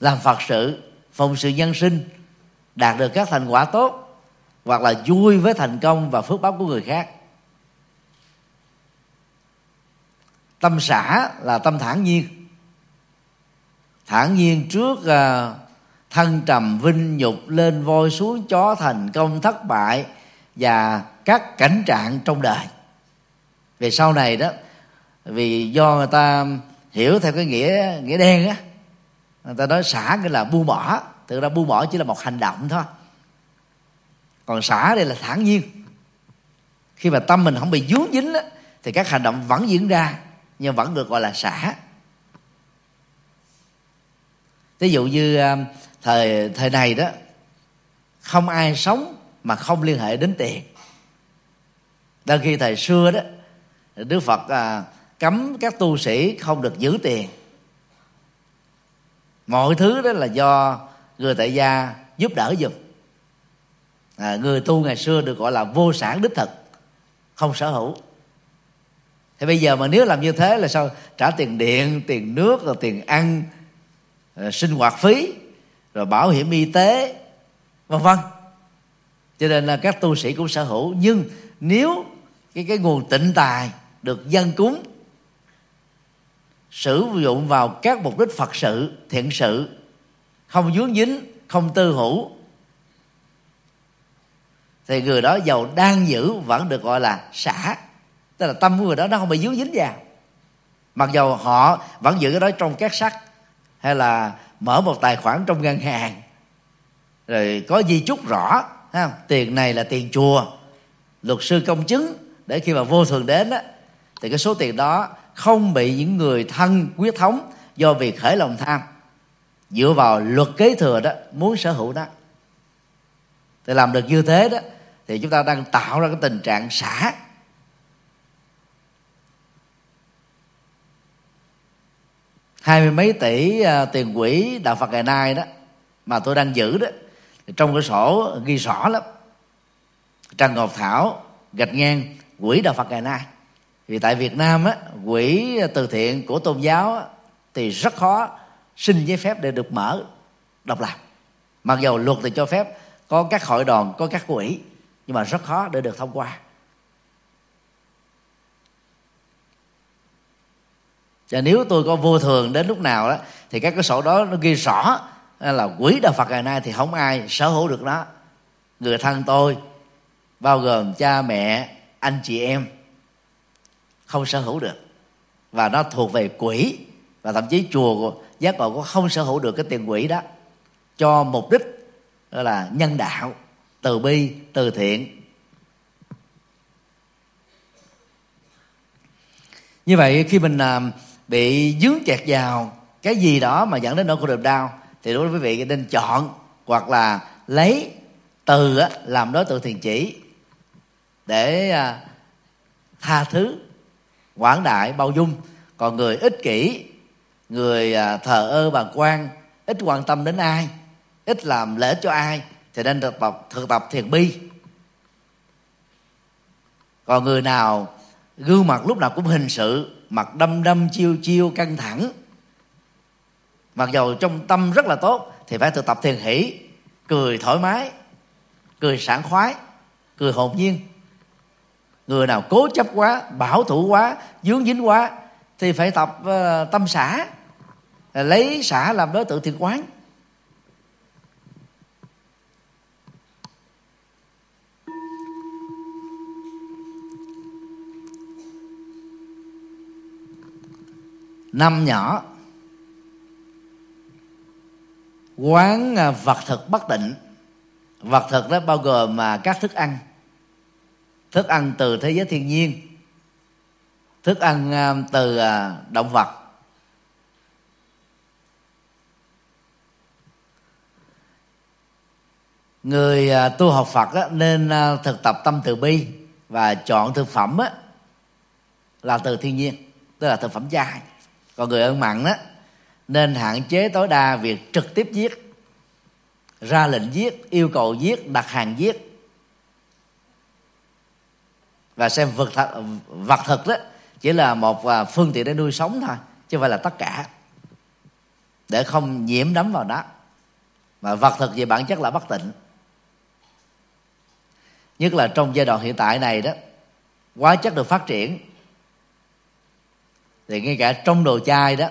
làm Phật sự, phụng sự nhân sinh, đạt được các thành quả tốt, hoặc là vui với thành công và phước báo của người khác. Tâm xã là tâm thản nhiên. Thản nhiên trước uh, thân trầm vinh nhục lên voi xuống chó thành công thất bại và các cảnh trạng trong đời. Về sau này đó vì do người ta hiểu theo cái nghĩa nghĩa đen á người ta nói xả nghĩa là buông bỏ. Thực ra buông bỏ chỉ là một hành động thôi. Còn xả đây là thản nhiên. Khi mà tâm mình không bị dướng dính á, thì các hành động vẫn diễn ra nhưng vẫn được gọi là xả. Ví dụ như à, thời thời này đó không ai sống mà không liên hệ đến tiền. Đôi khi thời xưa đó đức phật à, cấm các tu sĩ không được giữ tiền. Mọi thứ đó là do người tại gia giúp đỡ giùm. À, người tu ngày xưa được gọi là vô sản đích thực không sở hữu thì bây giờ mà nếu làm như thế là sao? Trả tiền điện, tiền nước, rồi tiền ăn rồi sinh hoạt phí, rồi bảo hiểm y tế, vân vân. Cho nên là các tu sĩ cũng sở hữu, nhưng nếu cái cái nguồn tịnh tài được dân cúng, sử dụng vào các mục đích phật sự, thiện sự, không dướng dính, không tư hữu, thì người đó giàu đang giữ vẫn được gọi là xả tức là tâm của người đó nó không bị dướng dính vào. Mặc dầu họ vẫn giữ cái đó trong két sắt hay là mở một tài khoản trong ngân hàng rồi có di chúc rõ ha, tiền này là tiền chùa luật sư công chứng để khi mà vô thường đến đó, thì cái số tiền đó không bị những người thân quyết thống do việc khởi lòng tham. Dựa vào luật kế thừa đó muốn sở hữu đó. Thì làm được như thế đó thì chúng ta đang tạo ra cái tình trạng xả. Hai mươi mấy tỷ à, tiền quỹ đạo phật ngày nay đó mà tôi đang giữ đó trong cái sổ ghi rõ lắm. Trần ngọc thảo gạch ngang quỹ đạo phật ngày nay. Vì tại việt nam á quỹ từ thiện của tôn giáo á, thì rất khó xin giấy phép để được mở độc lập. Mặc dù luật thì cho phép có các hội đoàn có các quỹ nhưng mà rất khó để được thông qua. Và nếu tôi có vô thường đến lúc nào đó, thì các cái sổ đó nó ghi rõ là quỷ đạo phật ngày nay thì không ai sở hữu được nó. Người thân tôi, bao gồm cha mẹ, anh chị em, không sở hữu được. Và nó thuộc về quỹ, và thậm chí chùa của, giác ngộ cũng không sở hữu được cái tiền quỹ đó, cho mục đích là nhân đạo, từ bi, từ thiện. Như vậy khi mình à, bị dướng kẹt vào cái gì đó mà dẫn đến nỗi khổ niềm đau, thì đối với quý vị nên chọn hoặc là lấy từ làm đối tượng thiền chỉ để à, tha thứ, quảng đại, bao dung. Còn người ích kỷ, người à, thờ ơ, bàng quan, ít quan tâm đến ai, ít làm lễ cho ai, thì nên thực tập thực tập thiền bi. Còn người nào gương mặt lúc nào cũng hình sự mặt đâm đâm chiêu chiêu căng thẳng. Mặc dầu trong tâm rất là tốt thì phải thực tập thiền hỷ cười thoải mái cười sảng khoái cười hồn nhiên. Người nào cố chấp quá bảo thủ quá dướng dính quá thì phải tập uh, tâm xả lấy xả làm đối tượng thiền quán. Năm nhỏ. Quán à, vật thực bất định, vật thực đó bao gồm mà các thức ăn. Thức ăn từ thế giới thiên nhiên. Thức ăn à, từ à, động vật. Người tu học phật đó, nên thực tập tâm từ bi và chọn thực phẩm á, là từ thiên nhiên tức là thực phẩm chay còn người ăn mặn đó nên hạn chế tối đa việc trực tiếp giết ra lệnh giết yêu cầu giết đặt hàng giết. Và xem vật thật, vật thực đó chỉ là một à, phương tiện để nuôi sống thôi chứ không phải là tất cả. Để không nhiễm đấm vào đó. Mà vật thực về bản chất là bất tịnh. Nhất là trong giai đoạn hiện tại này đó hóa chất được phát triển thì ngay cả trong đồ chai đó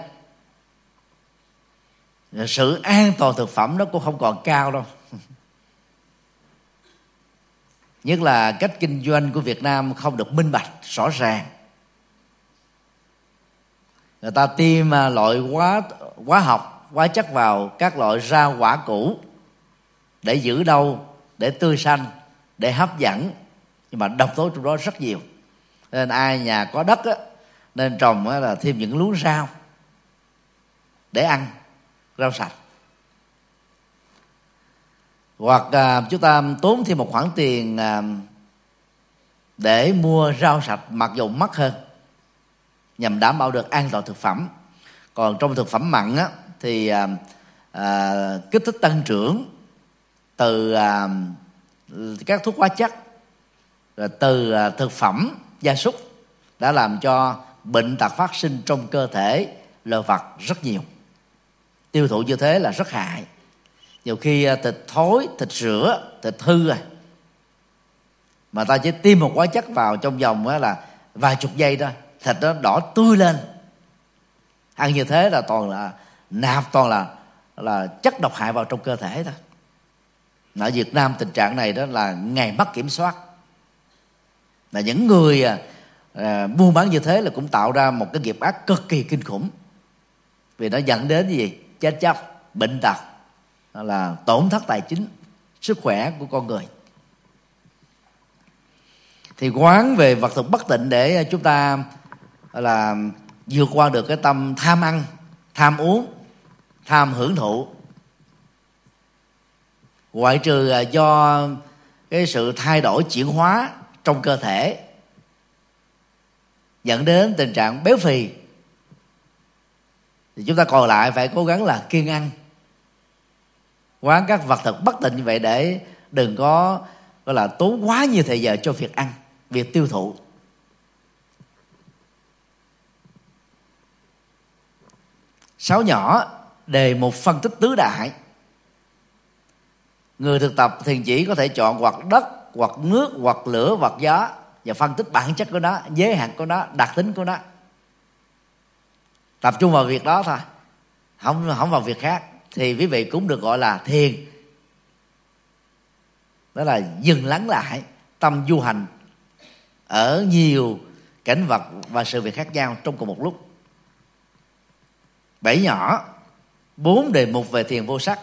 sự an toàn thực phẩm nó cũng không còn cao đâu. Nhất là cách kinh doanh của việt nam không được minh bạch rõ ràng. Người ta tiêm à, loại hóa hóa học hóa chất vào các loại rau quả cũ để giữ đâu để tươi xanh để hấp dẫn. Nhưng mà độc tố trong đó rất nhiều. Nên ai nhà có đất á, nên trồng là thêm những luống rau để ăn rau sạch. Hoặc à, chúng ta tốn thêm một khoản tiền à, để mua rau sạch mặc dù mắc hơn nhằm đảm bảo được an toàn thực phẩm. Còn trong thực phẩm mặn á, thì à, à, kích thích tăng trưởng từ à, các thuốc hóa chất rồi từ à, thực phẩm gia súc đã làm cho bệnh tật phát sinh trong cơ thể loài vật rất nhiều. Tiêu thụ như thế là rất hại. Nhiều khi à, thịt thối, thịt rửa, thịt hư rồi mà ta chỉ tiêm một hóa chất vào trong vòng là vài chục giây thôi, thịt nó đỏ tươi lên. Ăn như thế là toàn là nạp, toàn là là chất độc hại vào trong cơ thể thôi. Ở Việt Nam tình trạng này đó là ngày mất kiểm soát. Là những người à, à, buôn bán như thế là cũng tạo ra một cái nghiệp ác cực kỳ kinh khủng. Vì nó dẫn đến gì? Chết chóc bệnh tật là tổn thất tài chính sức khỏe của con người. Thì quán về vật thực bất tịnh để chúng ta là vượt qua được cái tâm tham ăn tham uống tham hưởng thụ. Ngoại trừ à, do cái sự thay đổi chuyển hóa trong cơ thể dẫn đến tình trạng béo phì. Thì chúng ta còn lại phải cố gắng là kiêng ăn, quán các vật thực bất tịnh như vậy để đừng có, gọi là, tốn quá nhiều thời giờ cho việc ăn, việc tiêu thụ. Sáu nhỏ đề một phân tích tứ đại. Người thực tập thiền chỉ có thể chọn hoặc đất, hoặc nước, hoặc lửa, hoặc gió và phân tích bản chất của nó, giới hạn của nó, đặc tính của nó. Tập trung vào việc đó thôi. Không không vào việc khác. Thì quý vị cũng được gọi là thiền. Đó là dừng lắng lại tâm du hành ở nhiều cảnh vật và sự việc khác nhau trong cùng một lúc. Bảy nhỏ, bốn đề mục về thiền vô sắc.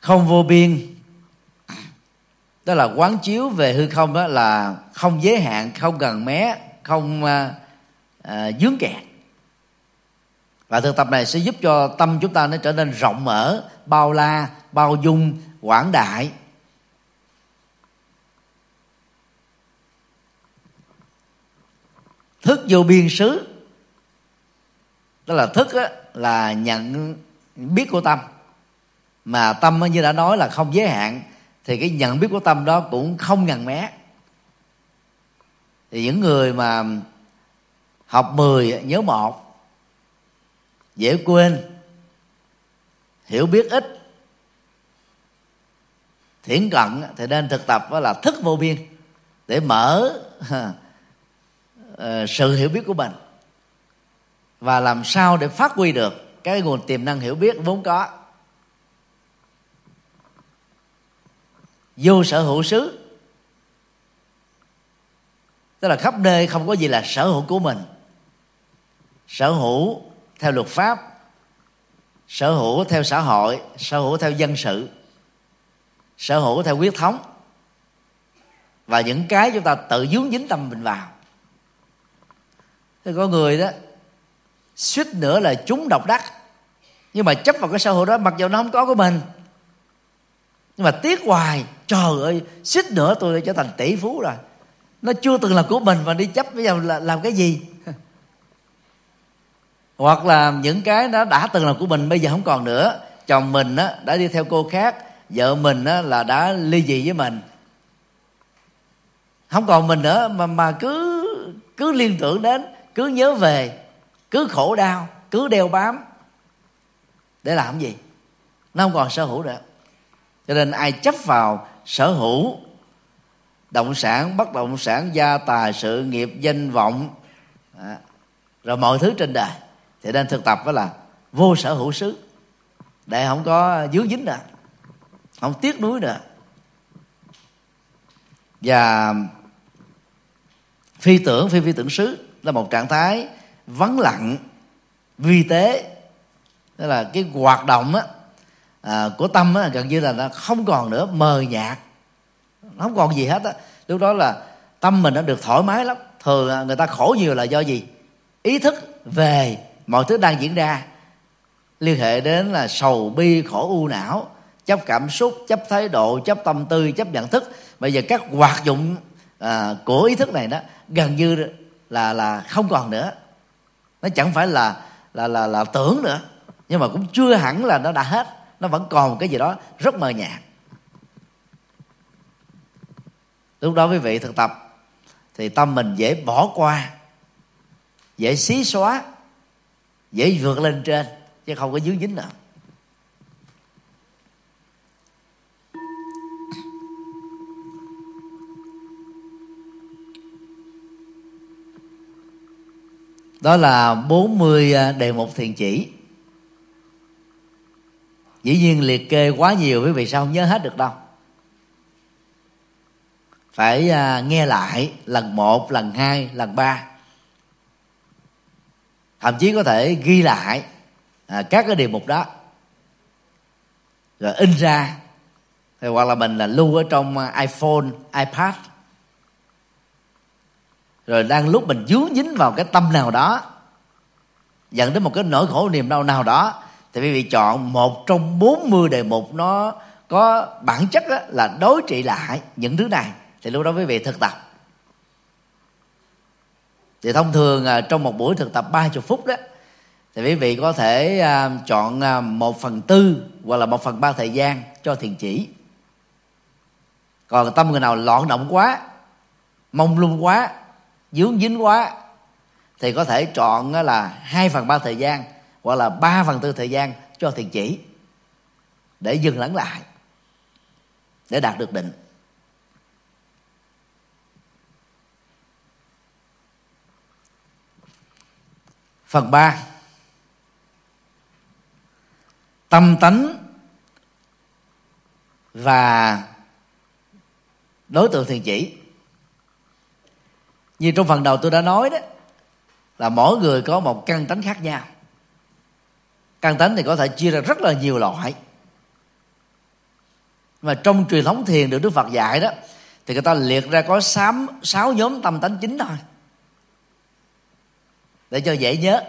Không vô biên đó là quán chiếu về hư không đó là không giới hạn không gần mé không à, à, dướng kẹt. Và thực tập này sẽ giúp cho tâm chúng ta nó trở nên rộng mở bao la bao dung quảng đại. Thức vô biên xứ. Đó là thức á, là nhận biết của tâm. Mà tâm như đã nói là không giới hạn thì cái nhận biết của tâm đó cũng không ngần mé. Thì những người mà học 10 nhớ một, dễ quên, hiểu biết ít, thiển cận, thì nên thực tập đó là thức vô biên để mở ờ, sự hiểu biết của mình và làm sao để phát huy được cái nguồn tiềm năng hiểu biết vốn có. Vô sở hữu xứ. Tức là khắp nơi không có gì là sở hữu của mình. Sở hữu theo luật pháp, sở hữu theo xã hội, sở hữu theo dân sự, sở hữu theo quyết thống. Và những cái chúng ta tự dướng dính tâm mình vào. Thì có người đó, suýt nữa là chúng độc đắc. Nhưng mà chấp vào cái xã hội đó, mặc dù nó không có của mình, nhưng mà tiếc hoài trời ơi suýt nữa tôi đã trở thành tỷ phú rồi. Nó chưa từng là của mình mà đi chấp với nhau là làm cái gì? Hoặc là những cái nó đã từng là của mình bây giờ không còn nữa. Chồng mình á, đã đi theo cô khác vợ mình á, là đã ly dị với mình. Không còn mình nữa mà mà cứ cứ liên tưởng đến cứ nhớ về cứ khổ đau cứ đeo bám. Để làm gì? Nó không còn sở hữu nữa. Cho nên ai chấp vào sở hữu. Động sản bất động sản gia tài sự nghiệp danh vọng à, rồi mọi thứ trên đời. Thì nên thực tập đó là vô sở hữu xứ. Để không có dướng dính nữa không tiếc nuối nữa và phi tưởng phi phi tưởng xứ là một trạng thái vắng lặng vi tế. Tức là cái hoạt động á, à, của tâm á, gần như là nó không còn nữa mờ nhạt. Nó không còn gì hết á. Lúc đó là tâm mình nó được thoải mái lắm. Thường người ta khổ nhiều là do gì? Ý thức về mọi thứ đang diễn ra. Liên hệ đến là sầu bi khổ u não chấp cảm xúc chấp thái độ chấp tâm tư chấp nhận thức. Bây giờ các hoạt dụng à, của ý thức này đó gần như là là không còn nữa. Nó chẳng phải là là là là tưởng nữa. Nhưng mà cũng chưa hẳn là nó đã hết nó vẫn còn một cái gì đó rất mờ nhạt. Lúc đó quý vị thực tập, thì tâm mình dễ bỏ qua, dễ xí xóa, dễ vượt lên trên, chứ không có dướng dính nào. Đó là 40 à, đề mục thiền chỉ dĩ nhiên liệt kê quá nhiều quý vị sao không nhớ hết được đâu. Phải à, nghe lại lần một lần hai lần ba. Thậm chí có thể ghi lại à, các cái đề mục đó. Rồi in ra. Thì hoặc là mình là lưu ở trong à, iphone ipad. Rồi đang lúc mình dướng dính vào cái tâm nào đó dẫn đến một cái nỗi khổ niềm đau nào đó thì quý vị chọn một trong 40 đề mục nó có bản chất là đối trị lại những thứ này. Thì lúc đó quý vị thực tập. Thì thông thường à, trong một buổi thực tập 30 phút đó, thì quý vị có thể à, chọn à, một phần tư hoặc là một phần ba thời gian cho thiền chỉ. Còn tâm người nào loạn động quá, mông lung quá, dướng dính quá, thì có thể chọn là hai phần ba thời gian hoặc là ba phần tư thời gian cho thiền chỉ để dừng lắng lại, để đạt được định. Phần ba, tâm tánh và đối tượng thiền chỉ. Như trong phần đầu tôi đã nói đó, là mỗi người có một căn tánh khác nhau căn tánh thì có thể chia ra rất là nhiều loại. Mà trong truyền thống thiền được đức phật dạy đó thì người ta liệt ra có sáu, sáu nhóm tâm tánh chính thôi. Để cho dễ nhớ.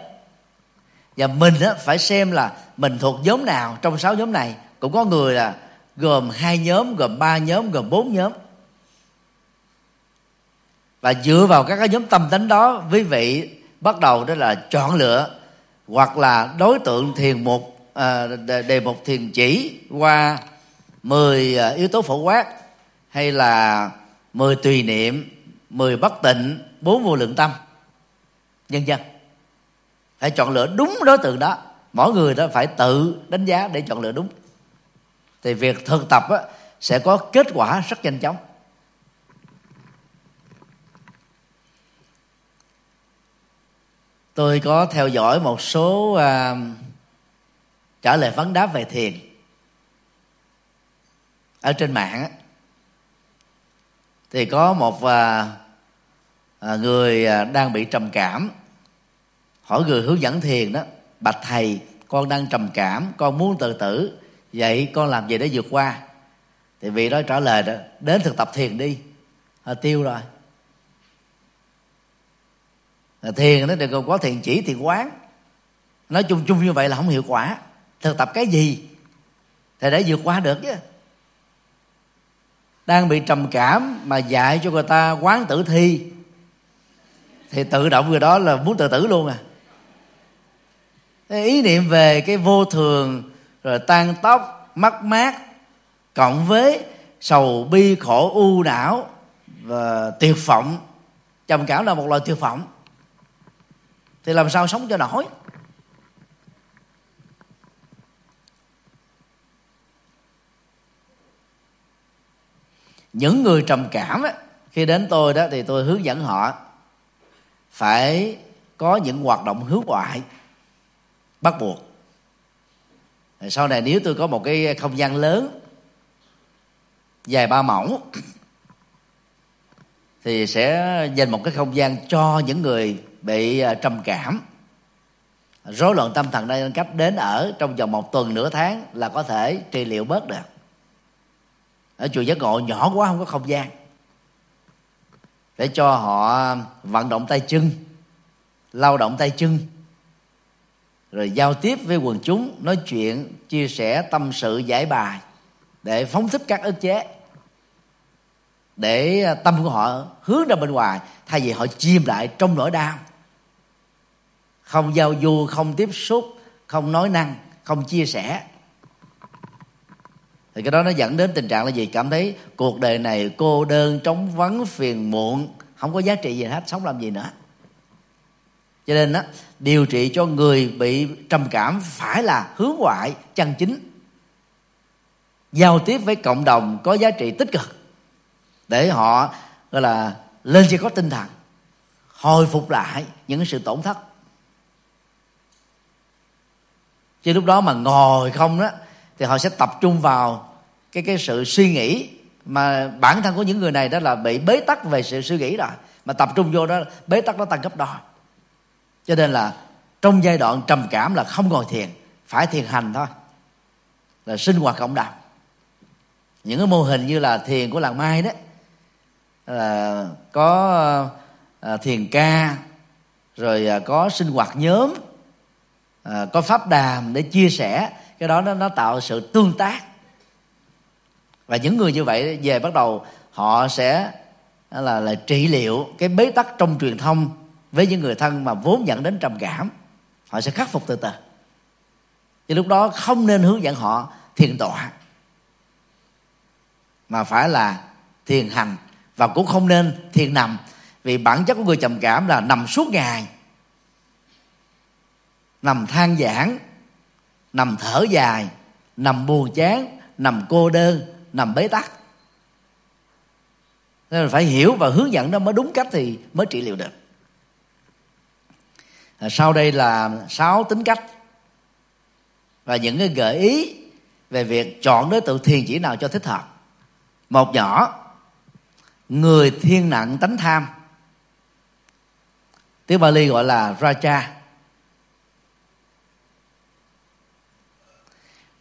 Và mình á, phải xem là mình thuộc nhóm nào trong sáu nhóm này. Cũng có người là gồm hai nhóm gồm ba nhóm gồm bốn nhóm. Và dựa vào các cái nhóm tâm tính đó quý vị bắt đầu đó là chọn lựa hoặc là đối tượng thiền mục à, đề mục thiền chỉ qua 10 à, yếu tố phổ quát hay là 10 tùy niệm 10 bất tịnh bốn vô lượng tâm nhân dân phải chọn lựa đúng đối tượng đó. Mỗi người đó phải tự đánh giá để chọn lựa đúng. Thì việc thực tập á, sẽ có kết quả rất nhanh chóng. Tôi có theo dõi một số uh, trả lời vấn đáp về thiền ở trên mạng á, thì có một uh, người đang bị trầm cảm hỏi người hướng dẫn thiền đó bạch thầy con đang trầm cảm con muốn tự tử vậy con làm gì để vượt qua? Thì vị đó trả lời đó đến thực tập thiền đi. À, tiêu rồi thiền nó đừng có thiền chỉ, thiền quán. Nói chung chung như vậy là không hiệu quả. Thực tập cái gì? Thì để vượt qua được chứ. Đang bị trầm cảm mà dạy cho người ta quán tử thi, thì tự động người đó là muốn tự tử luôn à. Ý niệm về cái vô thường, rồi tan tóc mất mát, cộng với sầu bi khổ u não và tuyệt vọng, trầm cảm là một loại tuyệt vọng thì làm sao sống cho nổi? Những người trầm cảm ấy, khi đến tôi đó thì tôi hướng dẫn họ phải có những hoạt động hướng ngoại bắt buộc. Sau này nếu tôi có một cái không gian lớn dài ba mẫu thì sẽ dành một cái không gian cho những người bị à, trầm cảm. Rối loạn tâm thần đang cấp đến ở trong vòng một tuần, nửa tháng là có thể trị liệu bớt được. Ở chùa giác ngộ nhỏ quá, không có không gian. Để cho họ vận động tay chân, lao động tay chân, rồi giao tiếp với quần chúng, nói chuyện, chia sẻ tâm sự, giải bài để phóng thích các ức chế. Để tâm của họ hướng ra bên ngoài, thay vì họ chìm lại trong nỗi đau không giao du, không tiếp xúc, không nói năng, không chia sẻ. Thì cái đó nó dẫn đến tình trạng là gì? Cảm thấy cuộc đời này cô đơn, trống vắng, phiền muộn, không có giá trị gì hết, sống làm gì nữa. Cho nên đó điều trị cho người bị trầm cảm phải là hướng ngoại, chân chính. Giao tiếp với cộng đồng có giá trị tích cực. Để họ, gọi là, lên cho có tinh thần, hồi phục lại những sự tổn thất. Chứ lúc đó mà ngồi không đó, thì họ sẽ tập trung vào cái cái sự suy nghĩ mà bản thân của những người này đó là bị bế tắc về sự suy nghĩ rồi. Mà tập trung vô đó, bế tắc nó tăng gấp đôi cho nên là trong giai đoạn trầm cảm là không ngồi thiền, phải thiền hành thôi. Là sinh hoạt cộng đồng. Những cái mô hình như là thiền của làng mai đó, là có à, thiền ca, rồi à, có sinh hoạt nhóm à, có pháp đàm để chia sẻ cái đó nó nó tạo sự tương tác. Và những người như vậy về bắt đầu họ sẽ là là trị liệu cái bế tắc trong truyền thông với những người thân mà vốn dẫn đến trầm cảm. Họ sẽ khắc phục từ từ. Thì lúc đó không nên hướng dẫn họ thiền tọa mà phải là thiền hành. Và cũng không nên thiền nằm vì bản chất của người trầm cảm là nằm suốt ngày nằm than giảng nằm thở dài, nằm buồn chán, nằm cô đơn, nằm bế tắc. Nên là phải hiểu và hướng dẫn nó mới đúng cách thì mới trị liệu được. À, sau đây là sáu tính cách và những cái gợi ý về việc chọn đối tượng thiền chỉ nào cho thích hợp. Một nhỏ, người thiên nặng tánh tham. Tiếng Bali gọi là Raja.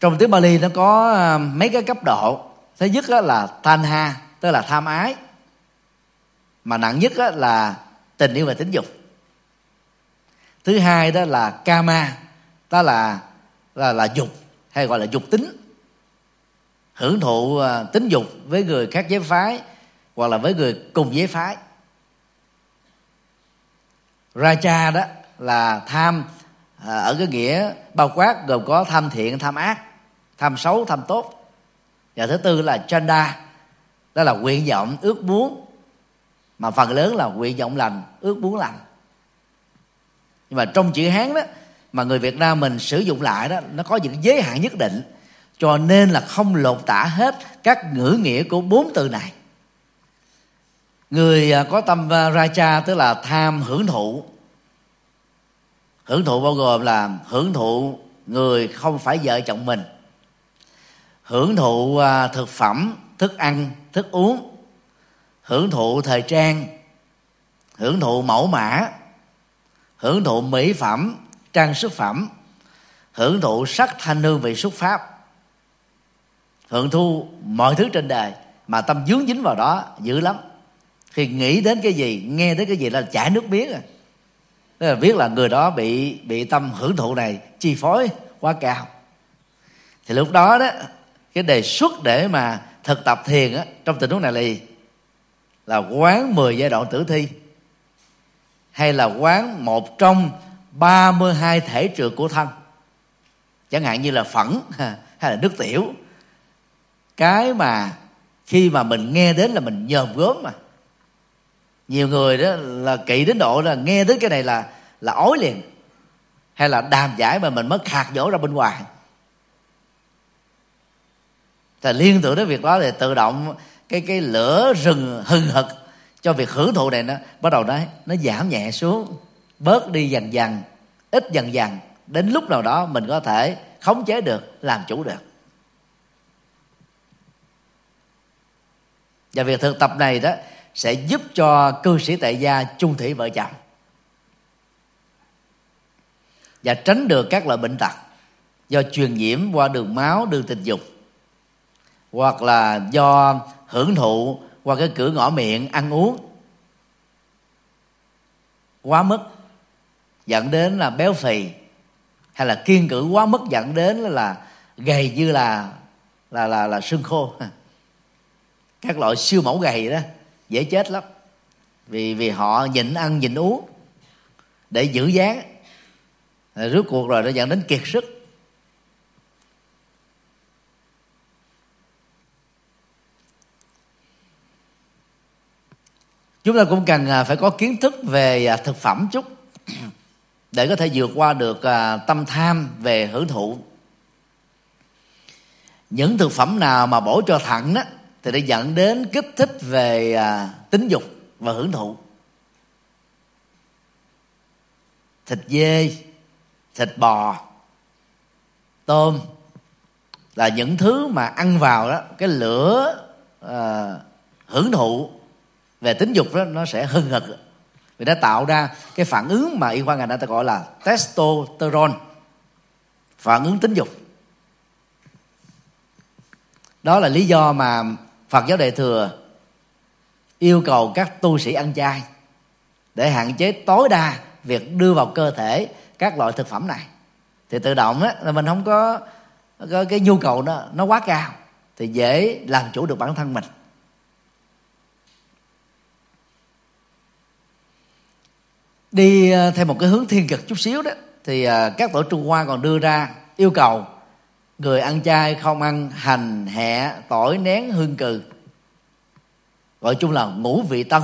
Trong tiếng Bali nó có à, mấy cái cấp độ. Thứ nhất là tanha, tức là tham ái. Mà nặng nhất là tình yêu và tính dục. Thứ hai đó là kama đó là là là dục, hay gọi là dục tính. Hưởng thụ à, tính dục với người khác giới phái, hoặc là với người cùng giới phái. Raja đó là tham à, ở cái nghĩa bao quát gồm có tham thiện, tham ác tham xấu, tham tốt. Và thứ tư là chanda đó là nguyện vọng, ước muốn. Mà phần lớn là nguyện vọng lành, ước muốn lành. Nhưng mà trong chữ hán đó, mà người việt nam mình sử dụng lại đó, nó có những giới hạn nhất định. Cho nên là không lột tả hết các ngữ nghĩa của bốn từ này. Người à, có tâm à, ra cha tức là tham, hưởng thụ. Hưởng thụ bao gồm là hưởng thụ người không phải vợ chồng mình hưởng thụ à, thực phẩm, thức ăn, thức uống, hưởng thụ thời trang, hưởng thụ mẫu mã, hưởng thụ mỹ phẩm, trang sức phẩm, hưởng thụ sắc thanh hương vị xuất pháp hưởng thu mọi thứ trên đời mà tâm dướng dính vào đó dữ lắm. Khi nghĩ đến cái gì, nghe đến cái gì là chảy nước miếng à. Tức là biết là người đó bị bị tâm hưởng thụ này chi phối quá cao. Thì lúc đó đó cái đề xuất để mà thực tập thiền á, trong tình huống này là gì? Là quán 10 giai đoạn tử thi. Hay là quán một trong 32 thể trượt của thân. Chẳng hạn như là phẫn hay là nước tiểu. Cái mà khi mà mình nghe đến là mình nhòm gớm mà. Nhiều người đó là kỵ đến độ là nghe đến cái này là là ói liền. Hay là đàm giải mà mình mới khạc dỗ ra bên ngoài thì liên tưởng đến việc đó thì tự động cái cái lửa rừng hừng hực cho việc hưởng thụ này nó bắt đầu nó nó giảm nhẹ xuống, bớt đi dần dần, ít dần dần. Đến lúc nào đó mình có thể khống chế được, làm chủ được. Và việc thực tập này đó sẽ giúp cho cư sĩ tại gia chung thủy vợ chồng. Và tránh được các loại bệnh tật do truyền nhiễm qua đường máu, đường tình dục hoặc là do hưởng thụ qua cái cửa ngõ miệng ăn uống. Quá mức dẫn đến là béo phì, hay là kiên cử quá mức dẫn đến là gầy như là là là là xương khô. Các loại siêu mẫu gầy đó, dễ chết lắm. Vì vì họ nhịn ăn, nhịn uống để giữ dáng. Rốt cuộc rồi nó dẫn đến kiệt sức. Chúng ta cũng cần à, phải có kiến thức về à, thực phẩm chút để có thể vượt qua được à, tâm tham về hưởng thụ. Những thực phẩm nào mà bổ cho thận đó thì nó dẫn đến kích thích về tính dục và hưởng thụ. Thịt dê thịt bò tôm là những thứ mà ăn vào đó cái lửa à, hưởng thụ về tính dục đó nó sẽ hưng hực. Vì nó tạo ra cái phản ứng mà y khoa ngành ta gọi là testosterone. Phản ứng tính dục. Đó là lý do mà phật giáo đại thừa yêu cầu các tu sĩ ăn chay để hạn chế tối đa việc đưa vào cơ thể các loại thực phẩm này. Thì tự động á là mình không có, có cái nhu cầu nó nó quá cao thì dễ làm chủ được bản thân mình. Đi ờ, theo một cái hướng thiên cực chút xíu đó thì ờ, các tổ trung hoa còn đưa ra yêu cầu người ăn chay không ăn hành hẹ tỏi nén hương cừ. Gọi chung là ngũ vị tân.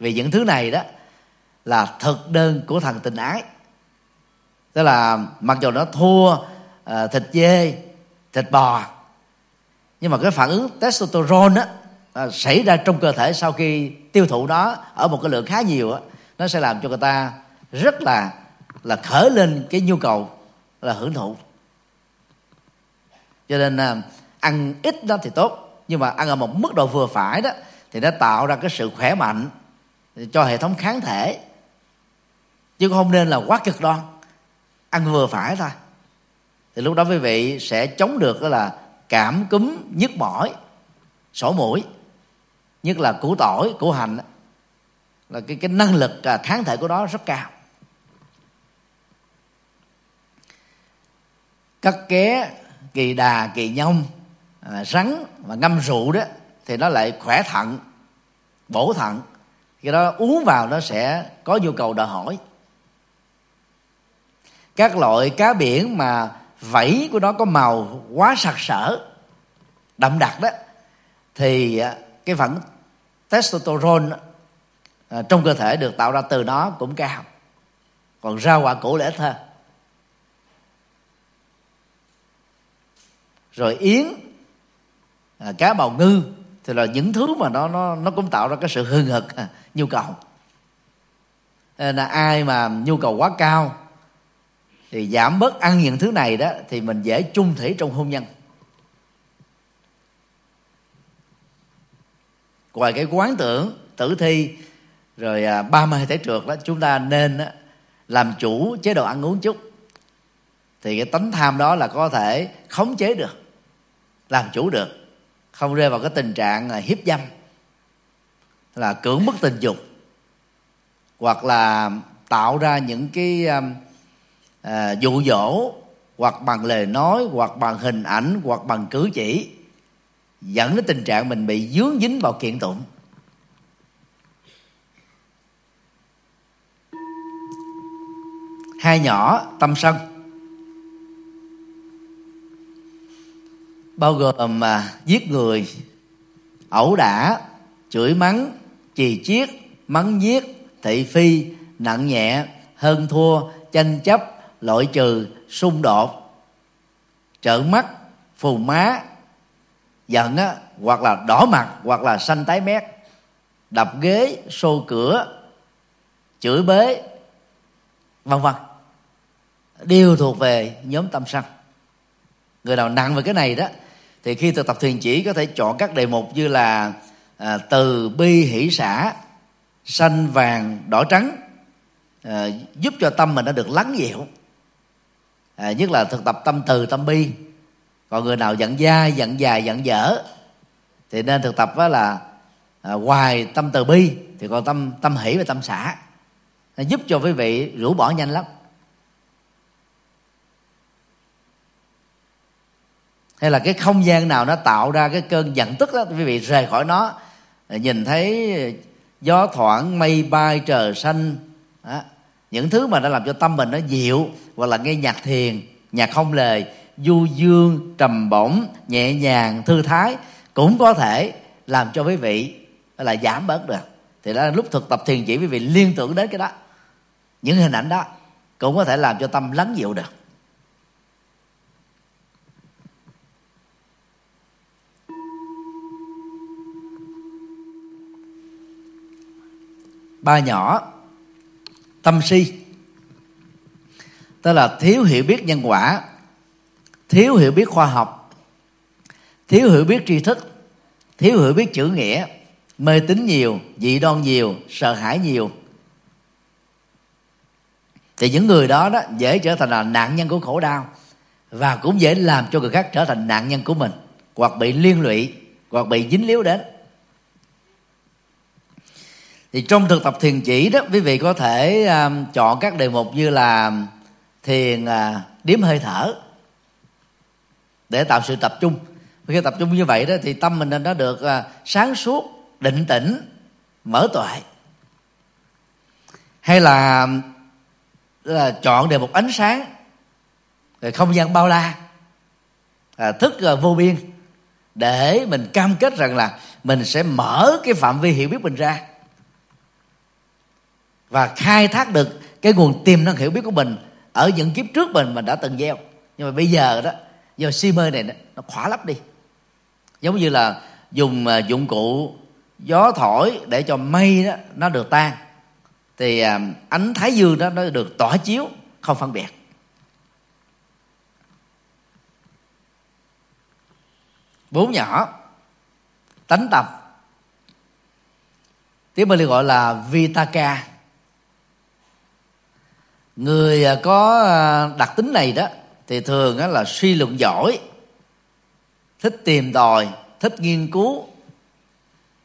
Vì những thứ này đó là thực đơn của thần tình ái. Tức là mặc dù nó thua uh, thịt dê thịt bò nhưng mà cái phản ứng testosterone đó, uh, xảy ra trong cơ thể sau khi tiêu thụ nó ở một cái lượng khá nhiều đó, nó sẽ làm cho người ta rất là là khởi lên cái nhu cầu là hưởng thụ. Cho nên à, ăn ít đó thì tốt, nhưng mà ăn ở một mức độ vừa phải đó thì nó tạo ra cái sự khỏe mạnh cho hệ thống kháng thể. Chứ không nên là quá cực đoan, ăn vừa phải thôi. Thì lúc đó quý vị sẽ chống được đó là cảm cúm nhức mỏi, sổ mũi, nhất là củ tỏi, củ hành là cái cái năng lực à, kháng thể của nó rất cao. Cắt ké kỳ đà kỳ nhông à, rắn và ngâm rượu đó thì nó lại khỏe thận bổ thận. Cái đó uống vào nó sẽ có nhu cầu đòi hỏi. Các loại cá biển mà vảy của nó có màu quá sặc sỡ đậm đặc đó thì à, cái phần testosterone à, trong cơ thể được tạo ra từ nó cũng cao. Còn rau quả củ lẽ hơn rồi yến à, cá bào ngư thì là những thứ mà nó nó nó cũng tạo ra cái sự hưng hực à, nhu cầu. Nên là ai mà nhu cầu quá cao thì giảm bớt ăn những thứ này đó thì mình dễ chung thủy trong hôn nhân. Ngoài cái quán tưởng tử thi rồi à, ba mươi thể trượt đó chúng ta nên làm chủ chế độ ăn uống chút. Thì cái tánh tham đó là có thể khống chế được làm chủ được không rơi vào cái tình trạng à, hiếp dâm là cưỡng bức tình dục hoặc là tạo ra những cái à, à, dụ dỗ hoặc bằng lời nói hoặc bằng hình ảnh hoặc bằng cử chỉ dẫn đến tình trạng mình bị dướng dính vào kiện tụng. Hai nhỏ tâm sân. Bao gồm mà giết người ẩu đả chửi mắng chì chiết mắng giết thị phi nặng nhẹ hơn thua tranh chấp loại trừ xung đột trợn mắt phù má giận á, hoặc là đỏ mặt hoặc là xanh tái mét đập ghế xô cửa chửi bế vân vân đều thuộc về nhóm tâm sân người nào nặng về cái này đó thì khi thực tập thiền chỉ có thể chọn các đề mục như là à, từ bi hỷ xã xanh vàng đỏ trắng à, giúp cho tâm mình nó được lắng dịu. À, nhất là thực tập tâm từ tâm bi. Còn người nào giận dai giận dài giận dở thì nên thực tập đó là à, ngoài tâm từ bi thì còn tâm tâm hỷ và tâm xã giúp cho quý vị rũ bỏ nhanh lắm. Hay là cái không gian nào nó tạo ra cái cơn giận tức đó, quý vị rời khỏi nó. Nhìn thấy gió thoảng mây bay, trời xanh đó. những thứ mà nó làm cho tâm mình nó dịu hoặc là nghe nhạc thiền, nhạc không lời, du dương, trầm bổng, nhẹ nhàng, thư thái cũng có thể làm cho quý vị là giảm bớt được. Thì đó là lúc thực tập thiền chỉ quý vị liên tưởng đến cái đó. Những hình ảnh đó cũng có thể làm cho tâm lắng dịu được. Ba nhỏ. Tâm si, tức là thiếu hiểu biết nhân quả, thiếu hiểu biết khoa học, thiếu hiểu biết tri thức, thiếu hiểu biết chữ nghĩa, mê tín nhiều, dị đoan nhiều, sợ hãi nhiều. Thì những người đó đó dễ trở thành là nạn nhân của khổ đau và cũng dễ làm cho người khác trở thành nạn nhân của mình, hoặc bị liên lụy, hoặc bị dính líu đến thì trong thực tập thiền chỉ đó quý vị có thể um, chọn các đề mục như là thiền uh, điếm hơi thở để tạo sự tập trung. Khi tập trung như vậy đó thì tâm mình nó được uh, sáng suốt định tĩnh mở tuệ. Hay là, là chọn đề mục ánh sáng rồi không gian bao la à, thức uh, vô biên để mình cam kết rằng là mình sẽ mở cái phạm vi hiểu biết mình ra và khai thác được cái nguồn tiềm năng hiểu biết của mình ở những kiếp trước mình mình đã từng gieo. Nhưng mà bây giờ đó, do si mê này nó khỏa lấp đi. Giống như là dùng à, dụng cụ gió thổi để cho mây đó, nó được tan. Thì à, ánh thái dương đó, nó được tỏa chiếu, không phân biệt. Bốn nhỏ, tánh tập tiếng Bali gọi là vitaka người à, có à, đặc tính này đó, thì thường là suy luận giỏi, thích tìm tòi, thích nghiên cứu,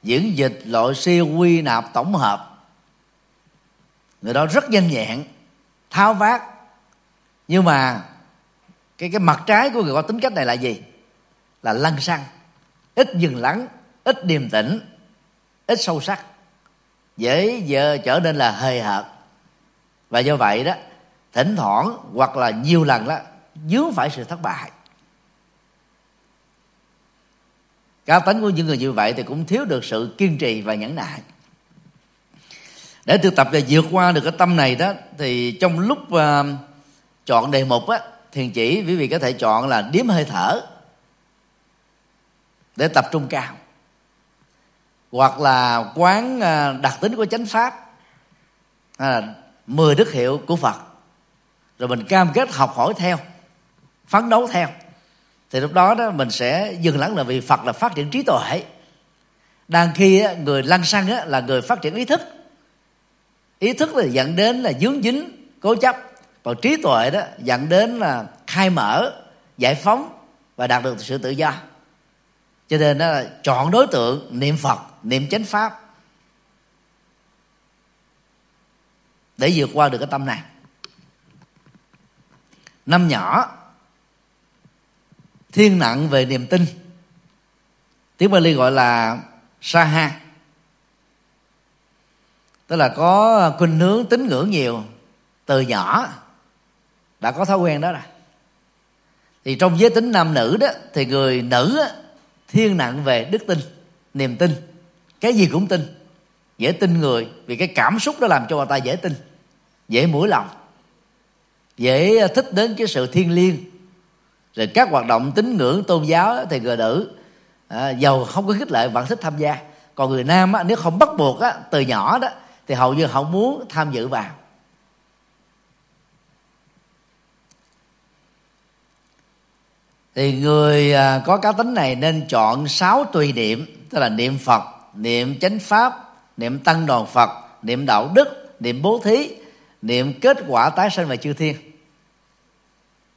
diễn dịch loại siêu quy nạp tổng hợp. Người đó rất nhanh nhẹn tháo vát. Nhưng mà cái cái mặt trái của người có tính cách này là gì? Là lăng xăng, ít dừng lắng, ít điềm tĩnh, ít sâu sắc, dễ giờ trở nên là hời hợt và do vậy đó thỉnh thoảng hoặc là nhiều lần đó dướng phải sự thất bại. Cá tính của những người như vậy thì cũng thiếu được sự kiên trì và nhẫn nại. Để thực tập và vượt qua được cái tâm này đó thì trong lúc uh, chọn đề mục á thiền chỉ quý vị có thể chọn là điếm hơi thở để tập trung cao. Hoặc là quán uh, đặc tính của chánh pháp à, 10 đức hiệu của Phật. Rồi mình cam kết học hỏi theo, phấn đấu theo. Thì lúc đó đó mình sẽ dừng lắng là vì Phật là phát triển trí tuệ. Đang khi người lăng xăng là người phát triển ý thức. Ý thức là dẫn đến là dướng dính, cố chấp. Còn trí tuệ đó dẫn đến là khai mở, giải phóng và đạt được sự tự do. Cho nên đó là chọn đối tượng, niệm phật, niệm chánh pháp. Để vượt qua được cái tâm này. Năm nhỏ, thiên nặng về niềm tin. Tiếng Bali gọi là saha. Tức là có khuynh hướng tín ngưỡng nhiều từ nhỏ, đã có thói quen đó rồi. Thì trong giới tính nam nữ đó, thì người nữ thiên nặng về đức tin, niềm tin. Cái gì cũng tin dễ tin người vì cái cảm xúc đó làm cho người ta dễ tin dễ mũi lòng dễ ờ, thích đến cái sự thiêng liêng. Rồi các hoạt động tín ngưỡng tôn giáo thì người nữ à, giàu không có khích lệ vẫn thích tham gia. Còn người nam á, nếu không bắt buộc á, từ nhỏ đó thì hầu như không muốn tham dự vào. Thì người ờ, có cá tính này nên chọn sáu tùy niệm tức là niệm phật niệm chánh pháp niệm tăng đoàn phật, niệm đạo đức, niệm bố thí, niệm kết quả tái sinh về chư thiên.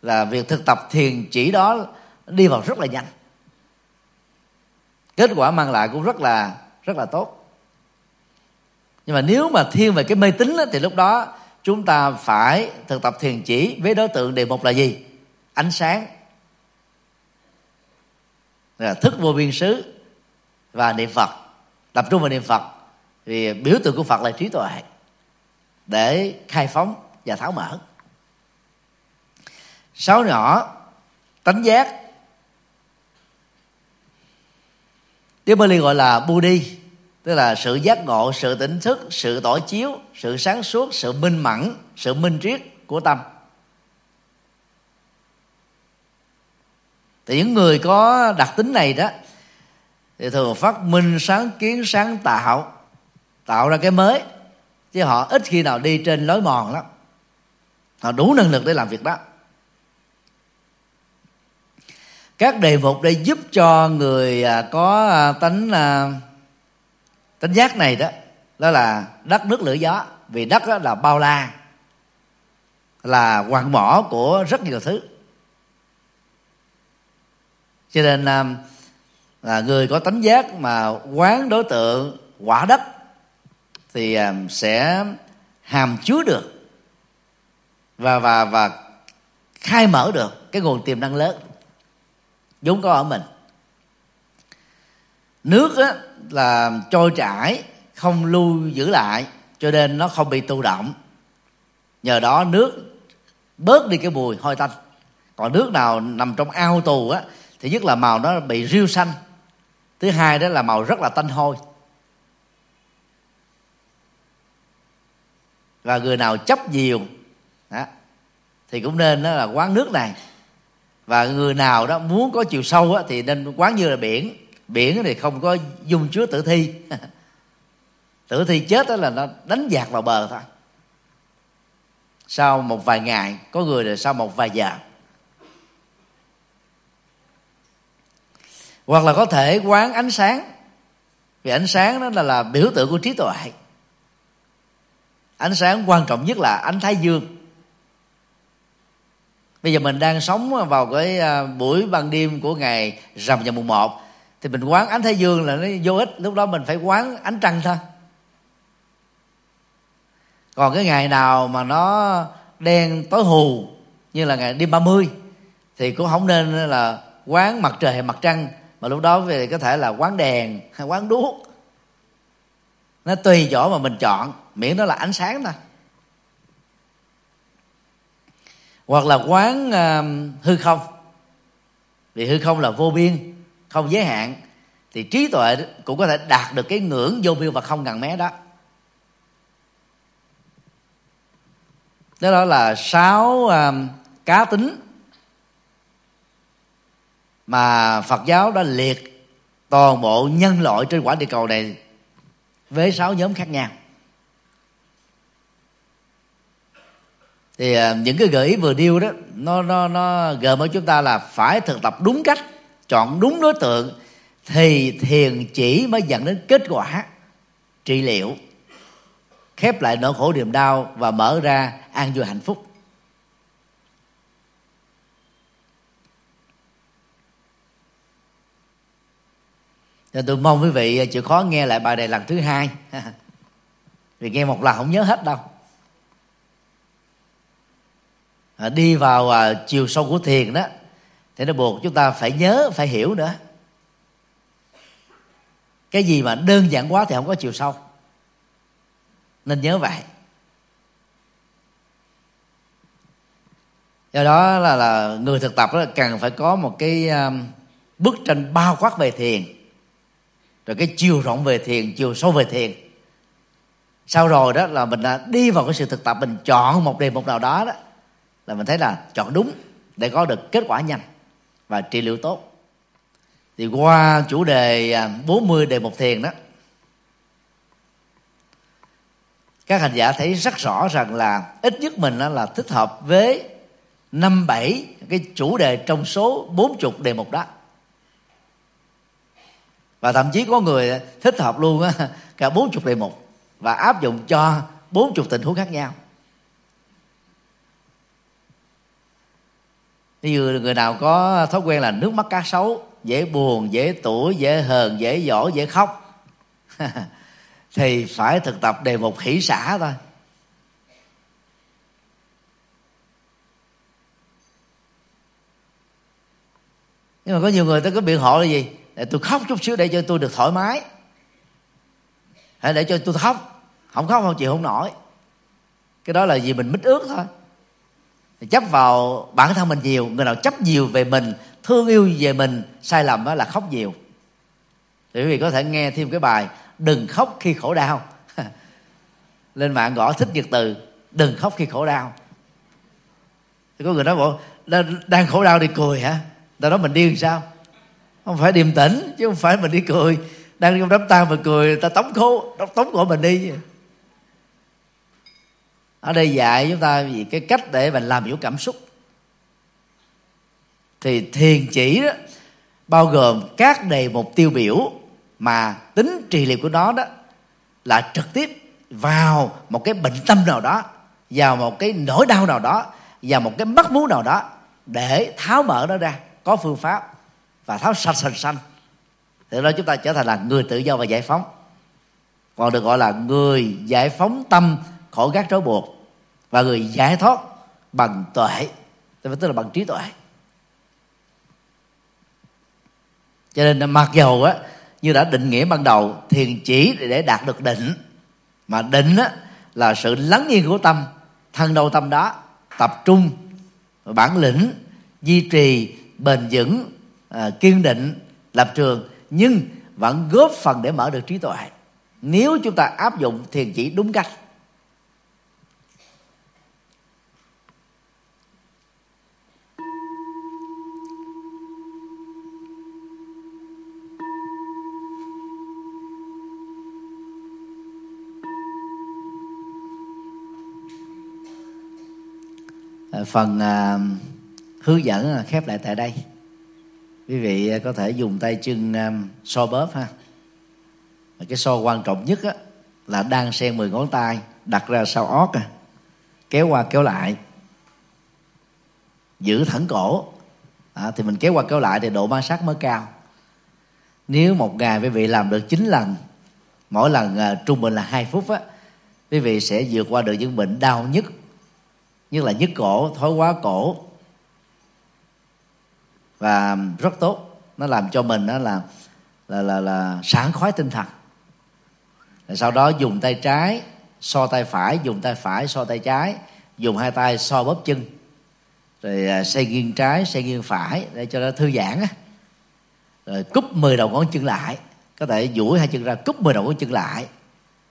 Là việc thực tập thiền chỉ đó đi vào rất là nhanh. Kết quả mang lại cũng rất là rất là tốt. Nhưng mà nếu mà thiên về cái mê tín thì lúc đó chúng ta phải thực tập thiền chỉ với đối tượng đề mục là gì? Ánh sáng. Là thức vô biên xứ và niệm phật. Tập trung vào niệm phật vì biểu tượng của phật là trí tuệ để khai phóng và tháo mở. Sáu nhỏ tánh giác. Tiếng Bali gọi là Budi tức là sự giác ngộ, sự tỉnh thức, sự tỏ chiếu, sự sáng suốt, sự minh mẫn, sự minh triết của tâm. Thì những người có đặc tính này đó, thì thường phát minh, sáng kiến, sáng tạo tạo ra cái mới. Chứ họ ít khi nào đi trên lối mòn lắm. Họ đủ năng lực để làm việc đó. Các đề mục để giúp cho người à, có à, tánh à, tánh giác này đó đó là đất nước lửa gió. Vì đất đó là bao la, là hoàng mỏ của rất nhiều thứ. Cho nên là người có tánh giác mà quán đối tượng quả đất thì à, sẽ hàm chứa được và và và khai mở được cái nguồn tiềm năng lớn vốn có ở mình. Nước á, là trôi chảy không lưu giữ lại cho nên nó không bị tụ động. Nhờ đó nước bớt đi cái mùi hôi tanh. Còn nước nào nằm trong ao tù á thì nhất là màu nó bị rêu xanh. Thứ hai đó là màu rất là tanh hôi. Và người nào chấp nhiều đó, thì cũng nên đó là quán nước này. Và người nào đó muốn có chiều sâu đó, thì nên quán như là biển. Biển thì không có dung chứa tử thi. Tử thi chết đó là nó đánh dạt vào bờ thôi. Sau một vài ngày có người là sau một vài giờ. Hoặc là có thể quán ánh sáng. Vì ánh sáng đó là, là biểu tượng của trí tuệ ánh sáng quan trọng nhất là ánh thái dương. Bây giờ mình đang sống vào cái à, buổi ban đêm của ngày rằm và mùng một, thì mình quán ánh thái dương là nó vô ích, lúc đó mình phải quán ánh trăng thôi. Còn cái ngày nào mà nó đen tối hù, như là ngày đêm 30 thì cũng không nên là quán mặt trời hay mặt trăng, mà lúc đó về có thể là quán đèn hay quán đuốc nó tùy chỗ mà mình chọn. Miễn nó là ánh sáng thôi. Hoặc là quán uh, hư không. Vì hư không là vô biên không giới hạn. Thì trí tuệ cũng có thể đạt được cái ngưỡng vô biên và không ngàn mé đó đó là sáu um, cá tính mà Phật giáo đã liệt toàn bộ nhân loại trên quả địa cầu này với sáu nhóm khác nhau. Thì à, những cái gợi ý vừa điêu đó, nó nó nó gợi mở chúng ta là phải thực tập đúng cách, chọn đúng đối tượng thì thiền chỉ mới dẫn đến kết quả trị liệu, khép lại nỗi khổ niềm đau và mở ra an vui hạnh phúc. Nên tôi mong quý vị ờ, chịu khó nghe lại bài này lần thứ hai. Vì nghe một lần không nhớ hết đâu. Ờ, đi vào ờ, chiều sâu của thiền đó Thì nó buộc chúng ta phải nhớ, phải hiểu nữa. Cái gì mà đơn giản quá thì không có chiều sâu. Nên nhớ vậy. Do đó là, là người thực tập đó cần phải có một cái um, bức tranh bao quát về thiền rồi cái chiều rộng về thiền, chiều sâu về thiền. Sau rồi đó là mình đi vào cái sự thực tập, mình chọn một đề mục nào đó đó, là mình thấy là chọn đúng để có được kết quả nhanh và trị liệu tốt. Thì qua chủ đề à, 40 đề mục thiền đó, các hành giả thấy rất rõ rằng là ít nhất mình là thích hợp với năm bảy cái chủ đề trong số bốn chục đề mục đó và thậm chí có người thích hợp luôn á, cả bốn chục đề mục và áp dụng cho bốn chục tình huống khác nhau. Ví dụ người nào có thói quen là nước mắt cá sấu, dễ buồn, dễ tuổi dễ hờn, dễ giỏi dễ khóc, thì phải thực tập đề mục hỷ xả thôi. Nhưng mà có nhiều người ta có biện hộ là gì? Để tôi khóc chút xíu để cho tôi được thoải mái. Hãy để cho tôi khóc. Không khóc không chịu không nổi. Cái đó là vì mình mít ướt thôi. Chấp vào bản thân mình nhiều, người nào chấp nhiều về mình, thương yêu về mình, sai lầm đó là khóc nhiều. Thì quý vị có thể nghe thêm cái bài, đừng khóc khi khổ đau. Lên mạng gõ thích nhật từ, đừng khóc khi khổ đau. Thì có người nói bộ đang khổ đau thì cười hả? Ta nói mình điên sao? Không phải điềm tĩnh, chứ không phải mình đi cười. Đang trong đám tang mà cười ta tống khố tống cổ mình đi. Ở đây dạy chúng ta vì cái cách để mình làm chủ cảm xúc. Thì thiền chỉ đó, bao gồm các đề mục tiêu biểu mà tính trị liệu của nó đó, là trực tiếp vào một cái bệnh tâm nào đó, vào một cái nỗi đau nào đó, vào một cái mất muốn nào đó, để tháo mở nó ra, có phương pháp và tháo sạch sành xanh thì đó chúng ta trở thành là người tự do và giải phóng. Còn được gọi là người giải phóng tâm khỏi các trói buộc và người giải thoát bằng tuệ. Tức là bằng trí tuệ. Cho nên mặc dầu á, như đã định nghĩa ban đầu, thiền chỉ để đạt được định. Mà định á, là sự lắng yên của tâm, thân đâu tâm đó, tập trung, bản lĩnh, duy trì, bền vững à, kiên định lập trường nhưng vẫn góp phần để mở được trí tuệ. Nếu chúng ta áp dụng thiền chỉ đúng cách. À, phần uh, hướng dẫn khép lại tại đây quý vị à, có thể dùng tay chân so bóp ha. Cái so quan trọng nhất á, là đang xen 10 ngón tay đặt ra sau ót à. kéo qua kéo lại. Giữ thẳng cổ. À, thì mình kéo qua kéo lại thì độ ma sát mới cao. Nếu một ngày quý vị làm được 9 lần mỗi lần à, trung bình là 2 phút á quý vị sẽ vượt qua được những bệnh đau nhất như là nhức cổ thói quá cổ và rất tốt. Nó làm cho mình đó là là là, là sảng khoái tinh thần. Rồi sau đó dùng tay trái so tay phải dùng tay phải so tay trái dùng hai tay so bóp chân. Rồi à, xoay nghiêng trái xoay nghiêng phải để cho nó thư giãn á. Rồi cúp 10 đầu ngón chân lại. Có thể duỗi hai chân ra cúp 10 đầu ngón chân lại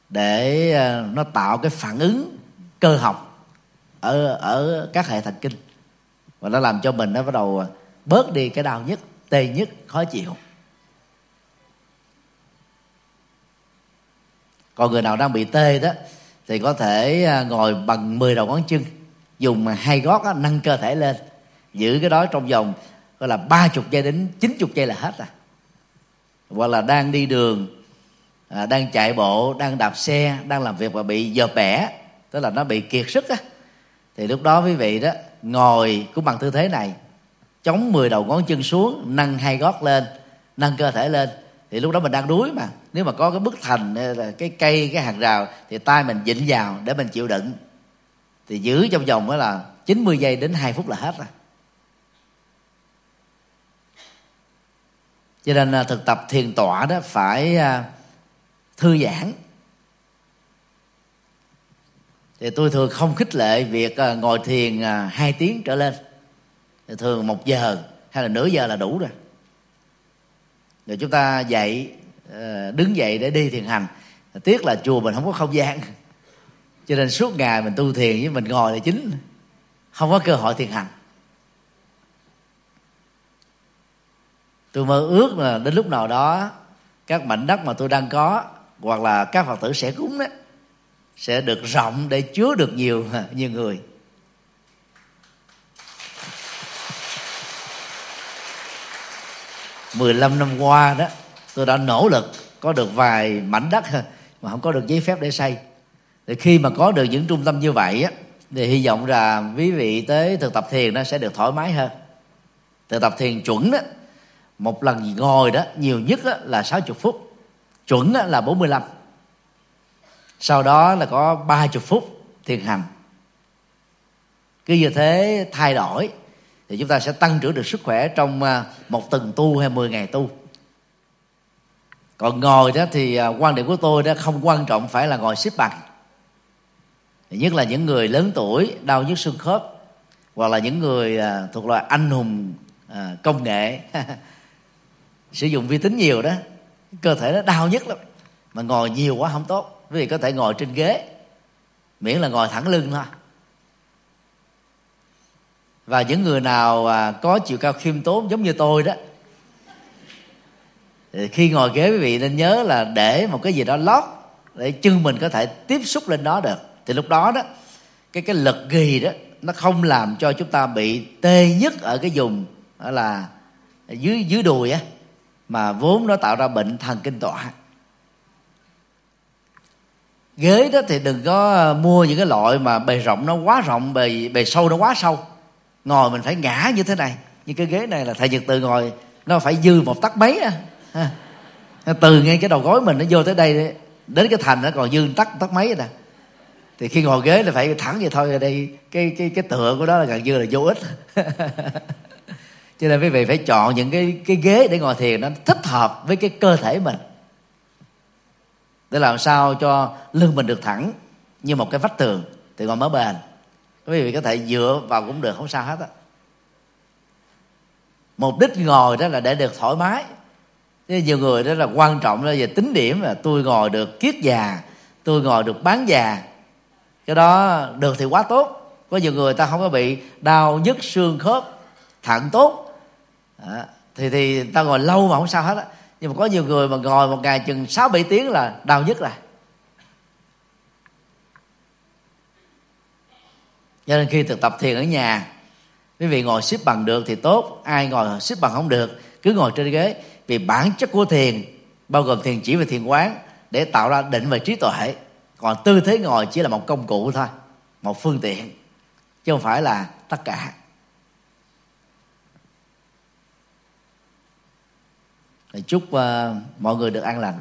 để à, nó tạo cái phản ứng cơ học ở ở các hệ thần kinh. Và nó làm cho mình nó bắt đầu à, bớt đi cái đau nhất tê nhất khó chịu. Còn người nào đang bị tê đó thì có thể à, ngồi bằng 10 đầu ngón chân dùng hai gót đó, nâng cơ thể lên giữ cái đó trong vòng gọi là ba chục giây đến chín chục giây là hết à. Hoặc là đang đi đường à, đang chạy bộ đang đạp xe đang làm việc và bị dợp bẻ tức là nó bị kiệt sức á thì lúc đó quý vị đó ngồi cũng bằng tư thế này chống 10 đầu ngón chân xuống, nâng hai gót lên, nâng cơ thể lên. Thì lúc đó mình đang đuối mà. Nếu mà có cái bức thành cái cây, cái hàng rào thì tay mình dịnh vào để mình chịu đựng. Thì giữ trong vòng đó là 90 giây đến 2 phút là hết rồi. Cho nên à, thực tập thiền tọa đó phải à, thư giãn. Thì tôi thường không khích lệ việc à, ngồi thiền hai tiếng trở lên thì thường một giờ hay là nửa giờ là đủ rồi. Rồi chúng ta dậy ờ, đứng dậy để đi thiền hành. Tiếc là chùa mình không có không gian. Cho nên suốt ngày mình tu thiền với mình ngồi là chính. Không có cơ hội thiền hành. Tôi mơ ước là đến lúc nào đó, các mảnh đất mà tôi đang có, hoặc là các phật tử sẽ cúng đó, sẽ được rộng để chứa được nhiều nhiều người. 15 năm qua đó, tôi đã nỗ lực có được vài mảnh đất mà không có được giấy phép để xây. Thì khi mà có được những trung tâm như vậy á, thì hy vọng là quý vị tới thực tập thiền nó sẽ được thoải mái hơn. Thực tập thiền chuẩn đó một lần ngồi đó, nhiều nhất đó là 60 phút, chuẩn đó là 45 sau đó là có 30 phút thiền hành. Cứ như thế thay đổi thì chúng ta sẽ tăng trưởng được sức khỏe trong à, một tuần tu hay 10 ngày tu. Còn ngồi đó thì à, quan điểm của tôi đó không quan trọng phải là ngồi xếp bằng. Nhất là những người lớn tuổi, đau nhức xương khớp, hoặc là những người à, thuộc loại anh hùng công nghệ. Sử dụng vi tính nhiều đó, cơ thể nó đau nhất lắm. Mà ngồi nhiều quá không tốt. Vì có thể ngồi trên ghế, miễn là ngồi thẳng lưng thôi và những người nào à, có chiều cao khiêm tốn giống như tôi đó, thì khi ngồi ghế quý vị nên nhớ là để một cái gì đó lót để chân mình có thể tiếp xúc lên đó được. Thì lúc đó đó, cái cái lực ghi đó, nó không làm cho chúng ta bị tê nhất ở cái vùng, đó là dưới dưới đùi á, mà vốn nó tạo ra bệnh thần kinh tọa. Ghế đó thì đừng có à, mua những cái loại mà bề rộng nó quá rộng, bề bề sâu nó quá sâu ngồi mình phải ngã như thế này. Như cái ghế này là thầy nhật từ ngồi, nó phải dư một tấc mấy à. từ ngay cái đầu gối mình nó vô tới đây, đến cái thành nó còn dư tắc tắc mấy nè. Thì khi ngồi ghế là phải thẳng vậy thôi ở đây, cái cái cái tựa của đó là gần như là vô ích. Cho nên quý vị phải chọn những cái cái ghế để ngồi thiền nó thích hợp với cái cơ thể mình. Để làm sao cho lưng mình được thẳng như một cái vách tường. Thì ngồi mới bền quý vị có thể dựa vào cũng được không sao hết á. Mục đích ngồi đó là để được thoải mái. Thế nhiều người đó là quan trọng là về tính điểm là tôi ngồi được kiết già tôi ngồi được bán già. Cái đó được thì quá tốt. Có nhiều người ta không có bị đau nhức xương khớp thận tốt. À, thì thì ta ngồi lâu mà không sao hết á. Nhưng mà có nhiều người mà ngồi một ngày chừng sáu bảy tiếng là đau nhất rồi. Cho nên khi thực tập thiền ở nhà quý vị ngồi xếp bằng được thì tốt ai ngồi xếp bằng không được cứ ngồi trên ghế. Vì bản chất của thiền bao gồm thiền chỉ và thiền quán để tạo ra định về trí tuệ. Còn tư thế ngồi chỉ là một công cụ thôi một phương tiện chứ không phải là tất cả. Chúc uh, mọi người được an lành.